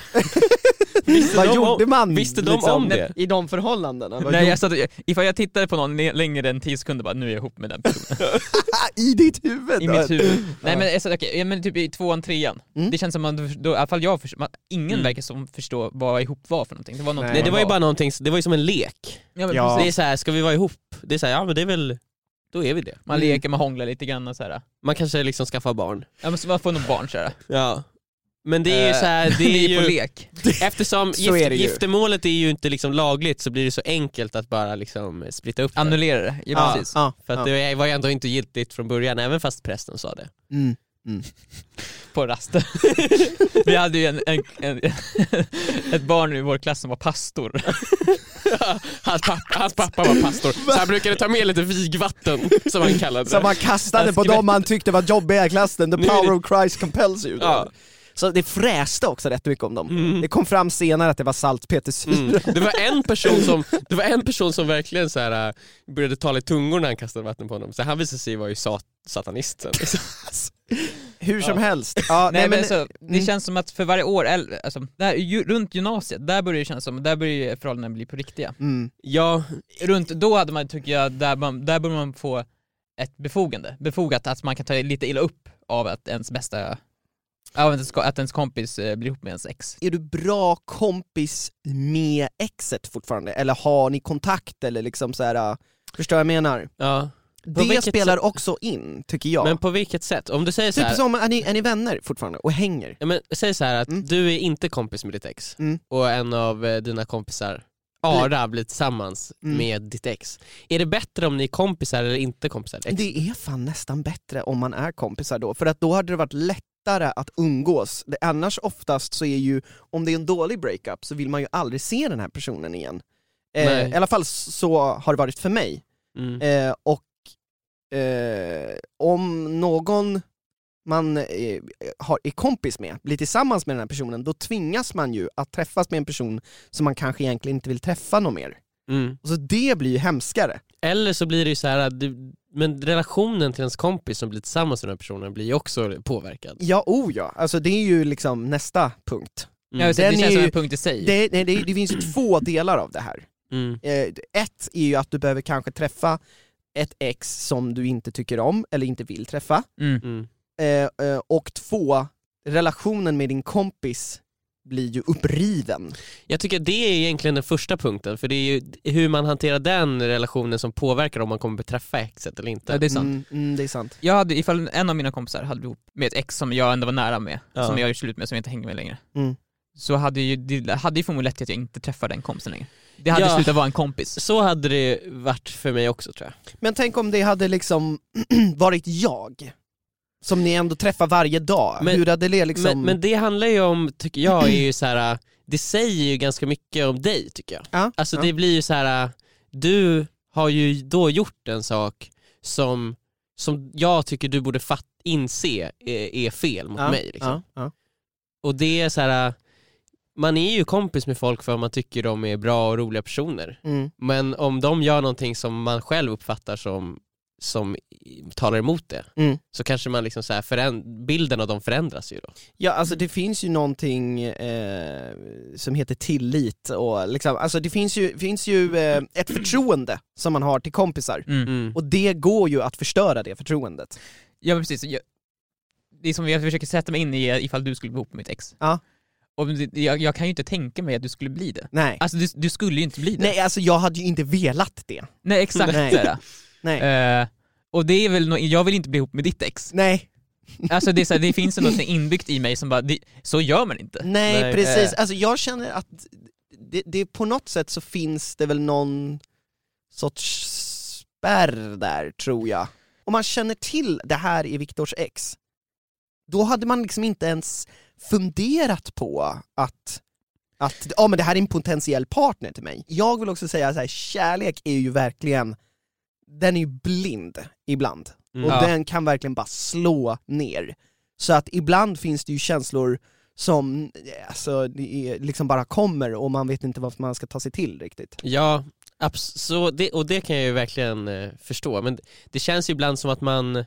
Vad de gjorde om- man visste de liksom, om det? i de förhållandena? Vad Nej jag satt, ifall jag tittade på någon längre än 10 sekunder bara, nu är jag ihop med den personen. I ditt huvud? I då? mitt huvud. Nej men, okej, ja, men typ i tvåan, trean. Mm. Det känns som att, då, i alla fall jag förstår, man, ingen Mm. verkar som förstår vad ihop var för någonting. Det var någonting Nej, det var ju bara någonting, det var ju som en lek. Ja, men Ja. Det är precis. så här, ska vi vara ihop? Det är så här, ja men det är väl, då är vi det. Man Mm. leker, man hånglar lite grann och såhär. Man kanske liksom skaffar barn. Ja men så man får nog barn såhär. Ja. Men det är ju Eh, så här, det är på ju, lek. eftersom gift, är giftermålet är ju inte liksom lagligt så blir det så enkelt att bara liksom splitta upp det. Annullera det, ja, Ja. precis. Ja, För att det var ju ändå inte giltigt från början, även fast prästen sa det. Mm. På rasten. Vi hade ju en, en, en, ett barn i vår klass som var pastor. hans, pappa, hans pappa var pastor, så han brukade ta med lite vigvatten, som han kallade Som det. man kastade Jag på dem man tyckte var jobbiga i klassen, the power of Christ compels you. Ja. Så det fräste också rätt mycket om dem. Mm. Det kom fram senare att det var saltpetersyra. Mm. Det var en person som, det var en person som verkligen så här, äh, började tala i tungor när han kastade vatten på honom, så han visade sig vara ju sat, satanisten. Liksom. Hur som Ja. helst. Ja, Nej, men, så, det mm. känns som att för varje år, eller, alltså, där, ju, runt gymnasiet, där börjar det kännas som, där börjar ju förhållanden bli på riktiga. Mm. Ja, Runt, då hade man, tycker jag, där, man, där borde man få ett befogande, befogat att man kan ta lite illa upp av att ens bästa, att ens, att ens kompis eh, blir ihop med ens ex. Är du bra kompis med exet fortfarande? Eller har ni kontakt eller liksom så här. äh, förstår vad jag menar? ja. Det spelar sätt? också in, tycker jag. Men på vilket sätt? Om du säger så typ här, som, är ni, är ni vänner fortfarande och hänger? ja, men, säg så här att Mm. du är inte kompis med ditt ex, Mm. och en av eh, dina kompisar, Ara, blir tillsammans Mm. med ditt ex. Är det bättre om ni är kompisar eller inte kompisar? Ex? Det är fan nästan bättre om man är kompisar då, för att då hade det varit lättare att umgås. Det, annars oftast så är ju, om det är en dålig breakup så vill man ju aldrig se den här personen igen. Eh. I alla fall så har det varit för mig. Mm. Eh, och eh, om någon man eh, har, är kompis med blir tillsammans med den här personen, då tvingas man ju att träffas med en person som man kanske egentligen inte vill träffa någon mer. Mm. Och så det blir ju hemskare. Eller så blir det ju så här att du, men relationen till ens kompis som blir tillsammans med den här personen blir ju också påverkad. Ja, oh ja, alltså det är ju liksom nästa punkt. Mm. Ja, det är känns som ju- en punkt i sig. Det, nej, det, det finns ju två delar av det här. Mm. Eh, ett är ju att du behöver kanske träffa ett ex som du inte tycker om eller inte vill träffa. Mm. Mm. Eh, eh, och två, relationen med din kompis blir ju uppriven. Jag tycker det är egentligen den första punkten, för det är ju hur man hanterar den relationen som påverkar om man kommer beträffa exet eller inte. Ja, det är sant. Mm, mm, det är sant. Jag hade, ifall en av mina kompisar hade ihop med ett ex som jag ändå var nära med, Ja. som jag är slut med, som jag inte hänger med längre. Mm. Så hade ju, det hade ju förmodligen lett till att jag inte träffade den kompisen längre. Det hade Ja. slutat vara en kompis. Så hade det varit för mig också tror jag. Men tänk om det hade liksom varit jag, som ni ändå träffar varje dag. Men- Hur hade det liksom... Men, men det handlar ju om, tycker jag, är ju så här. det säger ju ganska mycket om dig tycker jag. ja, Alltså ja. det blir ju så här. du har ju då gjort en sak som, som jag tycker du borde fatt, inse är, är fel mot ja, mig. Liksom. Och det är så här. man är ju kompis med folk för att man tycker de är bra och roliga personer. Mm. Men om de gör någonting som man själv uppfattar som, som talar emot det, Mm. så kanske man liksom så här föränd- bilden av dem förändras ju då. Ja, alltså det finns ju någonting eh, som heter tillit och liksom, alltså det finns ju, finns ju eh, ett förtroende som man har till kompisar Mm. Mm. och det går ju att förstöra det förtroendet. Ja men precis, jag, det är som jag försöker sätta mig in i ifall du skulle bli ihop med mitt ex. Ja. Och jag, jag kan ju inte tänka mig att du skulle bli det. Nej. Alltså du, du skulle ju inte bli det. Nej alltså jag hade ju inte velat det. Nej exakt. Nej. Nej. Eh, och det är väl nå- jag vill inte bli ihop med ditt ex. Nej, Alltså det, är såhär, det finns något inbyggt i mig som bara, det, så gör man inte. nej, Nej. precis. Eh. Alltså jag känner att det, det på något sätt så finns det väl någon sorts spärr där tror jag. Om man känner till det här i Viktors ex, då hade man liksom inte ens funderat på att att ja, men det här är en potentiell partner till mig. Jag vill också säga så här, kärlek är ju verkligen, den är ju blind ibland. Mm. Och Ja. den kan verkligen bara slå ner. Så att ibland finns det ju känslor som alltså, liksom bara kommer och man vet inte vad man ska ta sig till riktigt. Ja, så det, och det kan jag ju verkligen eh, förstå, men det känns ju ibland som att man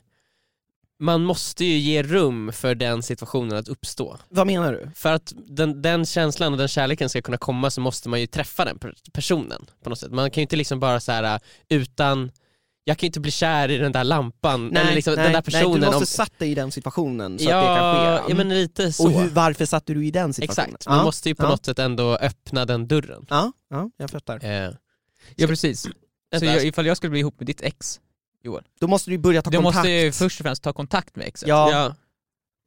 man måste ju ge rum för den situationen att uppstå. Vad menar du? För att den, den känslan och den kärleken ska kunna komma så måste man ju träffa den per- personen på något sätt. Man kan ju inte liksom bara så här utan, jag kan ju inte bli kär i den där lampan, eller liksom den där personen. nej, du måste om, satt dig i den situationen så ja, att det kan ske. ja men lite så. och hur, varför satte du i den situationen? Exakt, man ja, måste ju på ja. något sätt ändå öppna den dörren. Ja, ja, jag fattar. Eh, Ja precis. Så jag, ifall jag skulle bli ihop med ditt ex, Joel, Då måste du börja ta du kontakt. måste ju först och främst ta kontakt med exet. Ja, ja,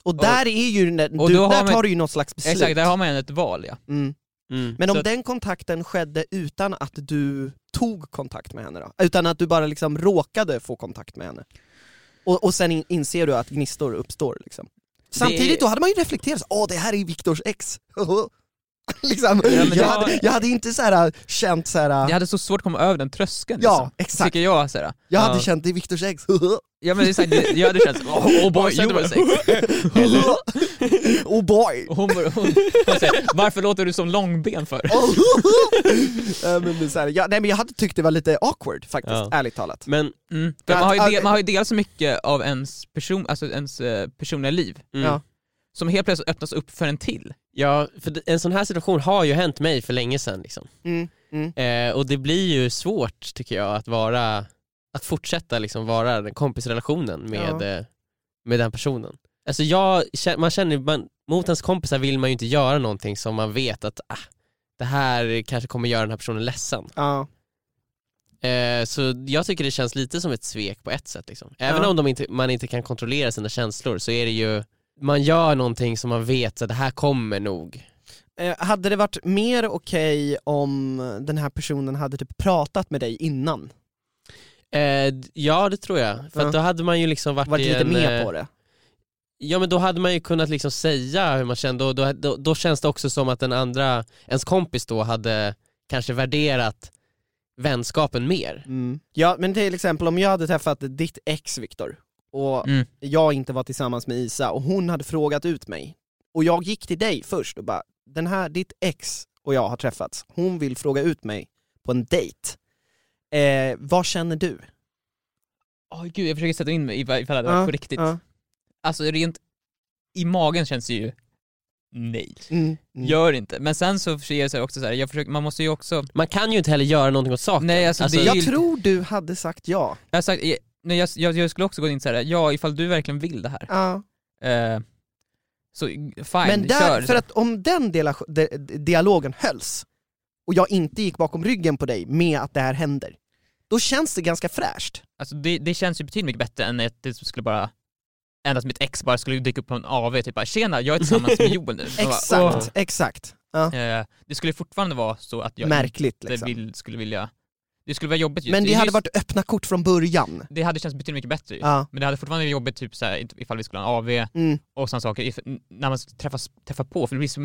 och där är ju, den- och du, då har där man- tar du ju något slags beslut. Exakt, där har man ju ett val ja. mm. mm. Men om Så- den kontakten skedde utan att du tog kontakt med henne då? Utan att du bara liksom råkade få kontakt med henne? Och, och sen in, inser du att gnistor uppstår liksom. Samtidigt då hade man ju reflekterat, åh det här är Viktors ex. liksom, Ja, jag, hade, jag hade inte så här, känt så här, Jag hade så svårt att komma över den tröskeln Ja, liksom. exakt. Tycker jag såhär. jag hade Ja. känt det är Viktors ex. Ja men det är så här, jag hade känt åh oh boy, sig- ex. oh boy! Hon, bara- hon, hon säger, varför låter du som långben för? Ja, men det är så här, jag, nej men jag hade tyckt det var lite awkward faktiskt, Ja. ärligt talat. Men, Mm. För man, har ju del, man har ju delat så mycket av ens, person, alltså ens eh, personliga liv, mm. Ja. som helt plötsligt öppnas upp för en till. Ja, för en sån här situation har ju hänt mig för länge sedan liksom. Mm, mm. Eh, och det blir ju svårt tycker jag att vara, att fortsätta liksom vara den kompisrelationen med, Ja. eh, med den personen. Alltså jag, man känner, man, mot ens kompisar vill man ju inte göra någonting som man vet att ah, det här kanske kommer göra den här personen ledsen. Ja. Eh, så jag tycker det känns lite som ett svek på ett sätt. Liksom. Även Ja. om inte, man inte kan kontrollera sina känslor så är det ju, man gör någonting som man vet att det här kommer nog. Eh, hade det varit mer okej om den här personen hade typ pratat med dig innan? Eh, ja det tror jag, för att då hade man ju liksom varit, Varit lite en, med eh, på det? Ja men då hade man ju kunnat liksom säga hur man kände och då, då, då känns det också som att den andra, ens kompis då hade kanske värderat vänskapen mer. Mm. Ja men till exempel om jag hade träffat ditt ex Viktor, och Mm. jag inte var tillsammans med Isa, och hon hade frågat ut mig, och jag gick till dig först och bara, den här, ditt ex och jag har träffats, hon vill fråga ut mig på en dejt. Eh, vad känner du? Åh gud, jag försöker sätta in mig ifall det hade varit Ja, på riktigt. Ja. Alltså rent i magen känns det ju nej. Mm. Mm. Gör inte. Men sen så är det också så här, jag försöker, man måste ju också, Man kan ju inte heller göra någonting åt saken. Nej, alltså, det är Jag ju- tror du hade sagt ja. jag har sagt, eh, nej, jag, jag, jag skulle också gå in så här, ja ifall du verkligen vill det här, Ja. eh, så fine, Men där, kör. för att om den dela, de, dialogen hölls, och jag inte gick bakom ryggen på dig med att det här händer, då känns det ganska fräscht. Alltså det, det känns ju betydligt mycket bättre än att det skulle bara Endast mitt ex bara skulle dyka upp på en AV, typ bara tjena, jag är tillsammans med Joel nu. Jag bara, Exakt, exakt. Ja. Eh, det skulle fortfarande vara så att jag Märkligt inte liksom. vill, skulle vilja, det skulle vara jobbigt Men det hade just- varit öppna kort från början. det hade känts betydligt mycket bättre. Ja. Men det hade fortfarande varit jobbigt typ såhär, ifall vi skulle ha en AV Mm. och sådana saker, if, när man träffas, träffar på, för det blir så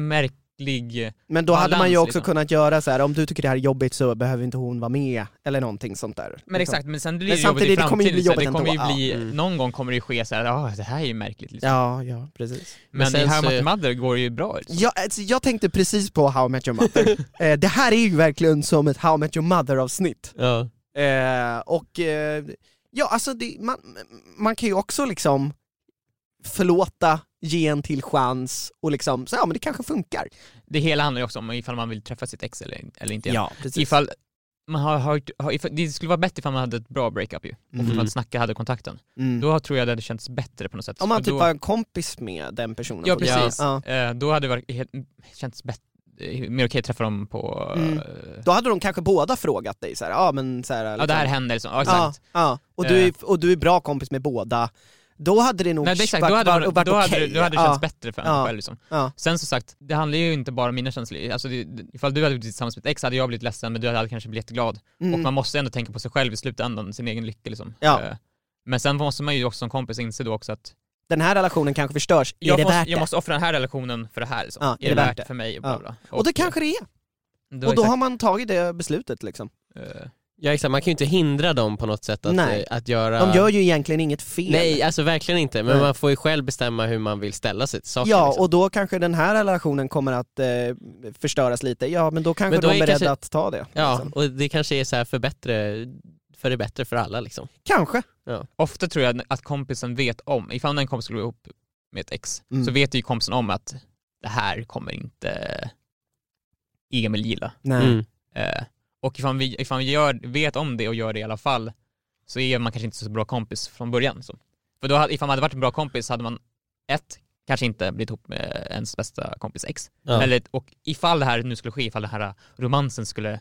märklig Men då hade man ju Balans, också liksom. kunnat göra så här: om du tycker det här är jobbigt så behöver inte hon vara med, eller någonting sånt där. Men Liksom. exakt, men sen blir Men det jobbigt i samtidigt, det kommer ju framtiden, bli så här, jobbigt det kommer ändå, bli, ja. Mm. någon gång kommer det ju ske såhär, ja det här är ju märkligt liksom. Ja, ja, precis. Men, Men sen How så- Met Your Mother går ju bra liksom. Jag, alltså, jag tänkte precis på How I Met Your Mother. eh, det här är ju verkligen som ett How I Met Your Mother avsnitt. Ja. Eh, och eh, ja, alltså det, man, man kan ju också liksom förlåta, ge en till chans och liksom, så ja men det kanske funkar. Det hela handlar ju också om ifall man vill träffa sitt ex eller, eller inte. Ja, precis. Ifall, man har hört, det skulle vara bättre ifall man hade ett bra breakup ju, och Mm. mm. att snacka hade kontakten. Mm. Då tror jag det hade känts bättre på något sätt. Om man typ då, var en kompis med den personen. Ja precis, sättet. Ja. Eh, då hade det varit, helt, känts bättre, mer okej att träffa dem på... Mm. eh, Då hade de kanske båda frågat dig så här, ja men så här, Ja det här händer liksom, ja Ja, exakt. ja. Och, du Eh. är, och du är bra kompis med båda. Då hade det nog Nej det exakt, varit, då hade, varit, varit, då hade, det- då hade det ja. känts bättre för en Ja. själv liksom. Ja. Sen som sagt, det handlar ju inte bara om mina känslor, alltså det, ifall du hade blivit tillsammans med ett ex hade jag blivit ledsen men du hade kanske blivit jätteglad. Mm. Och man måste ändå tänka på sig själv i slutändan, sin egen lycka liksom. Ja. Eh, Men sen måste man ju också som kompis inse då också att Den här relationen kanske förstörs, är jag, det måste, värt jag det? måste offra den här relationen för det här liksom. Ja, är det värt det för mig? Och, bla, Ja. bla. Och det kanske det är, då, och då exakt, har man tagit det beslutet liksom. eh, Ja exakt, man kan ju inte hindra dem på något sätt att, Nej. eh, att göra... De gör ju egentligen inget fel. Nej, alltså verkligen inte, men Nej. man får ju själv bestämma hur man vill ställa sig till saker Ja, liksom. och då kanske den här relationen kommer att eh, förstöras lite, ja men då kanske Men då de är är beredda kanske- att ta det. Ja, liksom. och det kanske är så här för bättre, för det bättre för alla liksom. Kanske. ofta tror jag att kompisen vet om, ifall en kompis skulle gå ihop med ett ex, Mm. så vet ju kompisen om att det här kommer inte Emil gilla. Nej. Mm. Eh, och ifall vi, ifall vi gör, vet om det och gör det i alla fall, så är man kanske inte så bra kompis från början. Så. För då, ifall man hade varit en bra kompis hade man, ett, kanske inte blivit ihop med ens bästa kompis ex. Ja. Eller, och ifall det här nu skulle ske, ifall den här romansen skulle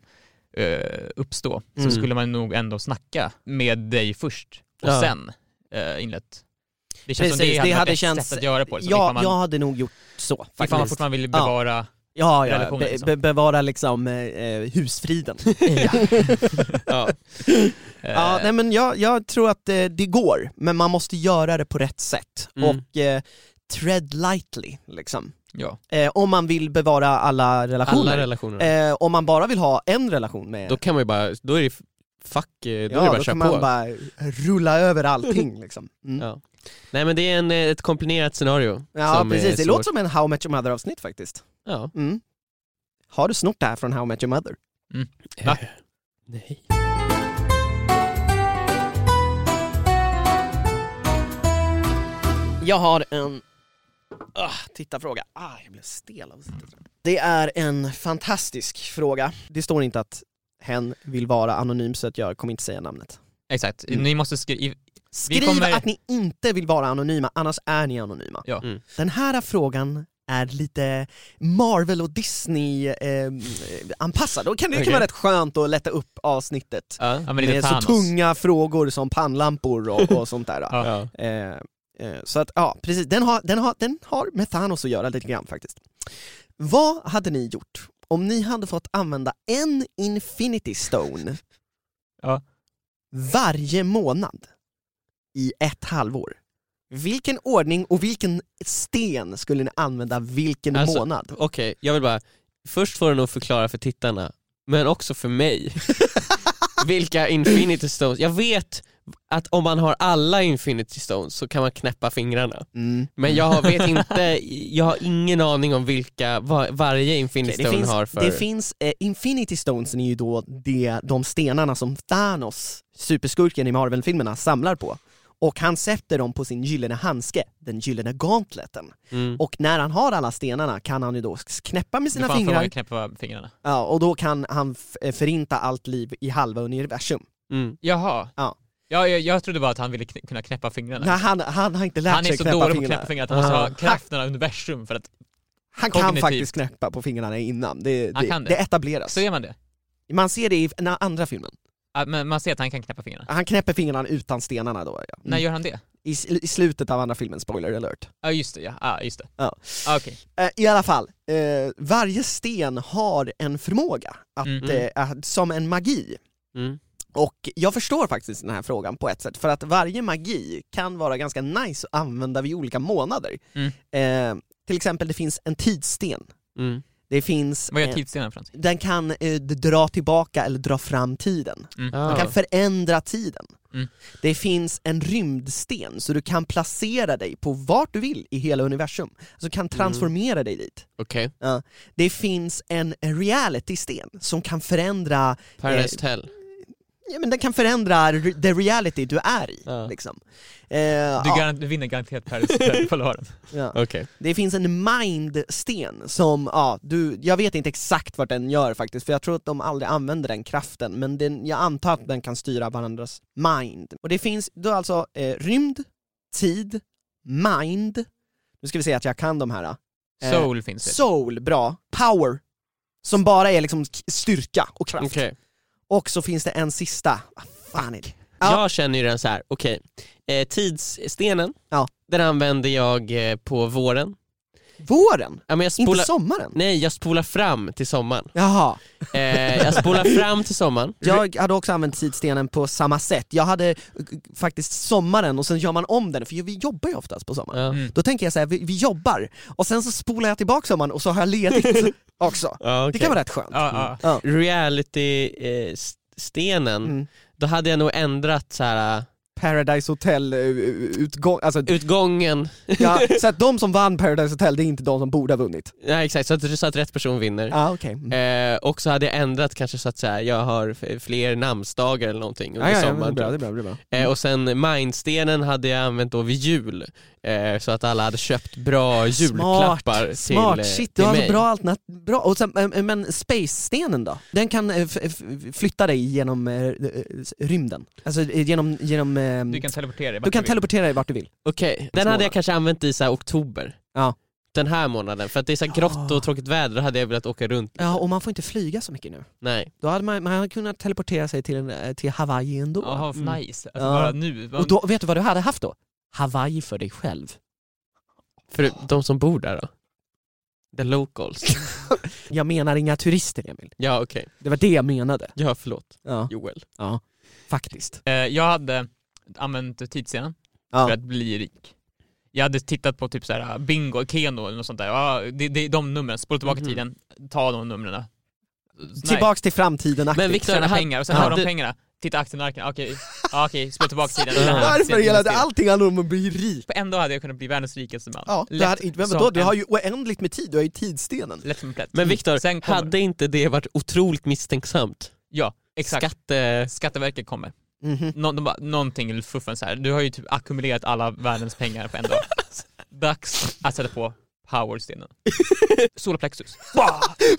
eh, uppstå, Mm. så skulle man nog ändå snacka med dig först och Ja. sen uh, inlett. Det känns som Precis, det hade, det hade känts... sätt att göra på. Liksom. ja, ifall man, jag hade nog gjort så ifall man faktiskt. fortfarande vill Ja. bevara Ja, ja, relationen, be, liksom. be, bevara liksom eh, husfriden. Ja. Ja, eh, nej men jag, jag tror att eh, det går, men man måste göra det på rätt sätt. Mm. Och eh, tread lightly, liksom. ja. Eh, om man vill bevara alla relationer. Alla relationer. eh, om man bara vill ha en relation med Då kan man ju bara, då är det fuck, eh, då är det ja, bara då att kan man på. bara rulla över allting liksom. Mm. Ja, Ja. Nej men det är en, eh, ett komplicerat scenario. är precis, det låter som en How Met Your Mother avsnitt faktiskt. Ja. Mm. Har du snott det här från How I Met Your Mother? Va? Eh, Nej. Jag har en ah, tittarfråga. Ah, jag blev stel av. Det är en fantastisk fråga. Det står inte att hen vill vara anonym så att jag kommer inte säga namnet. Exakt, Mm. ni måste skriva, Skriv kommer- att ni inte vill vara anonyma, annars är ni anonyma. Ja. Mm. Den här frågan är lite Marvel och Disney eh, anpassad, och kan det kan Okej. vara rätt skönt att lätta upp avsnittet. Ja. ja Med så tunga frågor som pannlampor och, och sånt där. Ja. Eh, eh, så att, ja precis, den har, den, har, den har med Thanos att göra lite grann faktiskt. Vad hade ni gjort om ni hade fått använda en Infinity Stone Ja. varje månad i ett halvår? Vilken ordning och vilken sten skulle ni använda vilken Alltså, månad? Okej, jag vill bara, först får du nog förklara för tittarna, men också för mig, vilka infinity stones, jag vet att om man har alla infinity stones så kan man knäppa fingrarna. Mm. Men jag vet inte, jag har ingen aning om vilka va, varje infinity det stone finns, har för... det finns eh, Infinity Stones är ju då det, de stenarna som Thanos, superskurken i Marvel-filmerna, samlar på. Och han sätter dem på sin gyllene handske, den gyllene gauntleten. mm. Och när han har alla stenarna kan han ju då knäppa med sina fingrar, fingrar. knäppa fingrarna. ja, och då kan han eh, förinta allt liv i halva universum. Mm. Jaha. Ja. Ja, jag, jag trodde bara att han ville kn- kunna knäppa fingrarna. Nej, han, han har inte lärt han är sig så knäppa dålig på att fingrarna. knäppa fingrar att han måste Ah. ha kraften av universum för att... Han kan kognitivt. faktiskt knäppa på fingrarna innan, det, Han det, kan det. det etableras. Så gör man det? Man ser det i den andra filmen. Ja, Men man ser att han kan knäppa fingrarna. Han knäpper fingrarna utan stenarna då. Ja. När gör han det? I, I slutet av andra filmen, spoiler alert. Ja just det, ja. Ah, just det. Ja. Ah, Okej. Eh, I alla fall, eh, varje sten har en förmåga, att, Mm. eh, att, som en magi. Mm. Och jag förstår faktiskt den här frågan på ett sätt, för att varje magi kan vara ganska nice att använda vid olika månader. Mm. Eh, till exempel, det finns en tidssten. Mm. Det finns, Vad gör eh, tidsstenen för någonting? den kan eh, dra tillbaka eller dra fram tiden. Mm. Ja. Den kan förändra tiden. Mm. Det finns en rymdsten, så du kan placera dig på vart du vill i hela universum. Så kan transformera dig dit. Okej, Ja. Det finns en reality-sten som kan förändra, Paradise Hotel. Ja, men den kan förändra the reality du är i. Ja. Liksom. Eh, Du, ja, du vinner garanterat per, per followaren. ja. Okej. Det finns en mindsten som, ja, du, jag vet inte exakt vad den gör faktiskt, för jag tror att de aldrig använder den kraften, men den, jag antar att den kan styra varandras mind. Och det finns då alltså eh, rymd, tid, mind, nu ska vi se att jag kan de här. Eh, Soul finns det. Soul, bra. Power, som bara är liksom styrka och kraft. Okej. Och så finns det en sista, vad fan är det? Ja. Jag känner ju den så här. okej, eh, tidsstenen, Ja. den använder jag eh, på våren. Våren? Ja, men jag Inte spolar, sommaren? nej, jag spolar fram till sommaren. Jaha. Eh, jag spolar fram till sommaren. Jag hade också använt tidsstenen på samma sätt. Jag hade eh, faktiskt sommaren och sen gör man om den, för vi jobbar ju oftast på sommaren. Ja. Mm. Då tänker jag så här, vi, vi jobbar, och sen så spolar jag tillbaka sommaren och så har jag ledigt också. Ja, Det okej. kan vara rätt skönt. Ja, ja. Ja. Reality-stenen, Mm. då hade jag nog ändrat så här eh, Paradise Hotel eh, alltså, utgången, ja, så att de som vann Paradise Hotel, det är inte de som borde ha vunnit. ja, exakt, så att, så att rätt person vinner. Ja okej. Mm. Eh, och så hade jag ändrat kanske så att säga, jag har fler namnsdagar eller någonting under Ja, ja, ja, men det är sommaren. bra, typ. det är bra, det är bra. Eh, och sen mindstenen hade jag använt då vid jul, eh, så att alla hade köpt bra julklappar till, Smart, eh, shit du har mig. så bra alternativ. Bra. Och sen, men Space-stenen då? Den kan flytta dig genom rymden. Alltså genom, genom eh, Du kan teleportera dig du vart kan vill. teleportera dig vart du vill. Okej, den hade jag kanske använt i så här oktober. Ja. Den här månaden, för att det är så här grått och tråkigt väder, då hade jag velat åka runt. Ja, och man får inte flyga så mycket nu. Nej. Då hade man, man hade kunnat teleportera sig till, en, eh, till Hawaii ändå. Jaha, Mm. nice. Alltså Ja. bara nu. Och då, vet du vad du hade haft då? Hawaii för dig själv. För de som bor där då? The locals. Jag menar inga turister Emil. ja okej, Det var det jag menade. ja förlåt Ja, Joel. ja. faktiskt. Eh, jag hade använt tidsscenen Ja. för att bli rik. Jag hade tittat på typ så här bingo, keno eller något sånt där. Ja, det, det är de numren, spola tillbaka Mhm. tiden, ta de numren. Tillbaks till framtiden Men Victor, Tjäna hade- pengar och sen har de pengarna, titta aktiemarknaden, okej, ja, okej, spola tillbaka tiden. Ja. Den här Varför hela, investera. allting handlar om att bli rik? På en dag hade jag kunnat bli världens rikaste man. Ja, Lätt hade, men som vadå, du har ju oändligt med tid, du har ju tidsstenen. Lätt som en plätt. Men Viktor, hade inte det varit otroligt misstänksamt? Ja, exakt. Skatte... Skatteverket kommer. Mhm. Nå, de bara, någonting i fuffen så här. du har ju typ ackumulerat alla världens pengar på en dag. Dags att sätta på powerstenen. Solarplexus.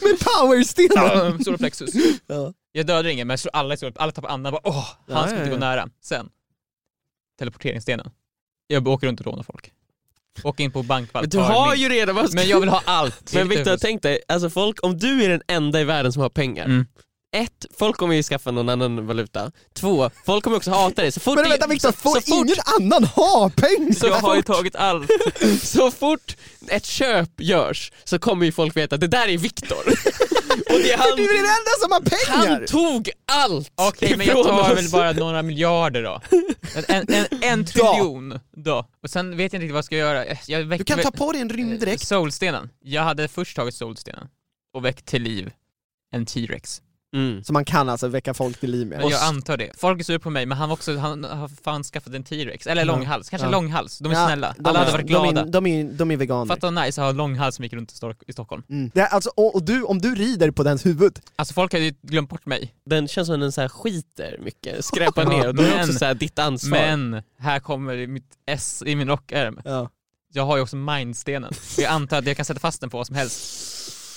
Med powerstenen! Solarplexus. Ja. Jag dödar ingen men jag slår alla i solar, alla tar på andan bara åh, han Ja, ska ja, inte gå ja. nära. Sen, teleporteringsstenen. Jag åker runt och rånar folk. Åker in på bankvalv, Men du har min- ju redan vad Men jag vill ha allt. Men Viktor, tänk dig, alltså folk, om du är den enda i världen som har pengar, Mm. Ett, folk kommer ju skaffa någon annan valuta, två, folk kommer också hata dig. Så fort Men det- vänta Viktor, så, får så fort, ingen annan ha pengar? Så jag har ju tagit allt. så fort ett köp görs så kommer ju folk veta att det där är Viktor. Och det är Du är han, den enda som har pengar! han tog allt Okej men jag tar oss. väl bara några miljarder då. En, en, en triljon då. Och sen vet jag inte riktigt vad jag ska göra. Jag Du väckte kan ta på dig en rymddräkt. Soulstenen. Jag hade först tagit soulstenen och väckt till liv en T-rex. Mm. Så man kan alltså väcka folk till liv med. Jag antar det. Folk är sura på mig men han, var också, han har fan skaffat en T-rex, eller Ja. långhals, kanske Ja. långhals. De är Ja, snälla. de Alla är- hade varit de är- glada. De är, de är veganer. Fatta vad nice att ha långhals som gick runt i Stockholm. Mm. Det är alltså, och, och du, om du rider på dens huvud, Alltså folk hade ju glömt bort mig. Den känns som den så här skiter mycket, skräpar ner och då är det men- också så här ditt ansvar. Men här kommer mitt S i min rockärm. ja. Jag har ju också mindstenen. Jag antar att jag kan sätta fast den på vad som helst.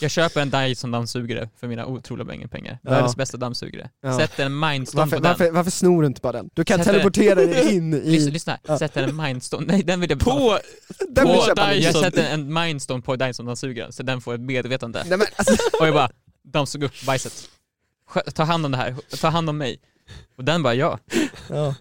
Jag köper en Dyson-dammsugare för mina otroliga mängder pengar. Ja. Världens bästa dammsugare. Ja. Sätter en mindstone varför, på den. varför, varför snor du inte bara den? Du kan Sätter- teleportera dig in i... Lyssna, lyssna. Ja. Sätter en mindstone, nej den vill jag betala. på, den vill på. Dyson. Jag sätter en mindstone på Dyson-dammsugaren så den får ett medvetande. Nej, men, alltså, Och jag bara, dammsug upp bajset. Ta hand om det här, ta hand om mig. Och den bara ja. ja.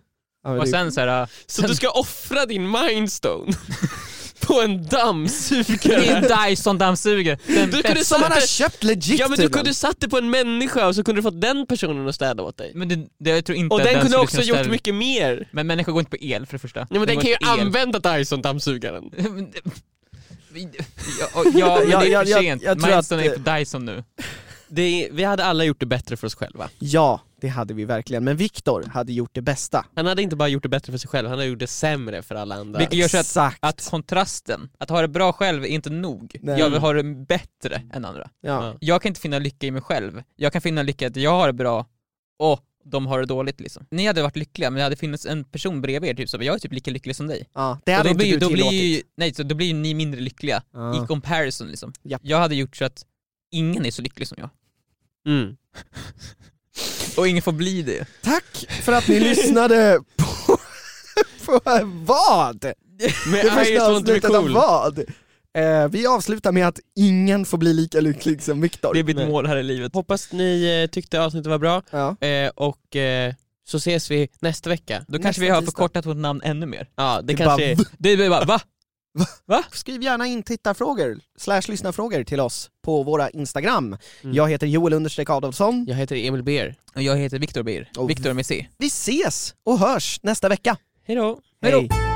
Ja, Och sen så här, Så sen, du ska offra din mindstone på en det dammsugare? är Dyson-dammsugare. Den Du kunde bästa- Som man har köpt legit Ja men du kunde satt det på en människa och så kunde du fått den personen att städa åt dig. Men det, det, jag tror inte Och att den kunde också gjort mycket mer. Men människor går inte på el för det första. Ja, men den går kan ju el. använda Dyson-dammsugaren. Det- Ja, ja, men Ja, det är för jag- sent. jag tror Mindstone att- är på Dyson nu. Det är, vi hade alla gjort det bättre för oss själva. Ja, det hade vi verkligen. Men Viktor hade gjort det bästa. Han hade inte bara gjort det bättre för sig själv, han hade gjort det sämre för alla andra. Vilket gör så att, Exakt. att kontrasten, att ha det bra själv är inte nog. Nej. Jag vill ha det bättre än andra. Ja. Jag kan inte finna lycka i mig själv. Jag kan finna lycka i att jag har det bra och de har det dåligt liksom. Ni hade varit lyckliga, men det hade funnits en person bredvid er typ så jag är typ lika lycklig som dig. Ja, det Och hade då inte blir, du då blir tillåtit. ju, nej, så då blir ju ni mindre lyckliga Ja. i comparison liksom. Japp. Jag hade gjort så att ingen är så lycklig som jag. Mm. Och ingen får bli det. Tack för att ni lyssnade på, på vad? Med Det första avsnittet av cool. vad? Eh, vi avslutar med att ingen får bli lika lycklig som Viktor. Det är mitt Nej. mål här i livet. Hoppas ni eh, tyckte avsnittet var bra Ja. eh, och eh, så ses vi nästa vecka. Då kanske Nästa vi har tisdag. förkortat vårt namn ännu mer. Ja, det, Det kanske bara är... Det är bara, va? Skriv gärna in tittarfrågor, slash lyssnarfrågor till oss på våra Instagram. Mm. Jag heter Joel understreck Adolfsson. Jag heter Emil Beer. Och jag heter Viktor. Och- Viktor med C. Vi ses och hörs nästa vecka. Hejdå! Hej då. Hej.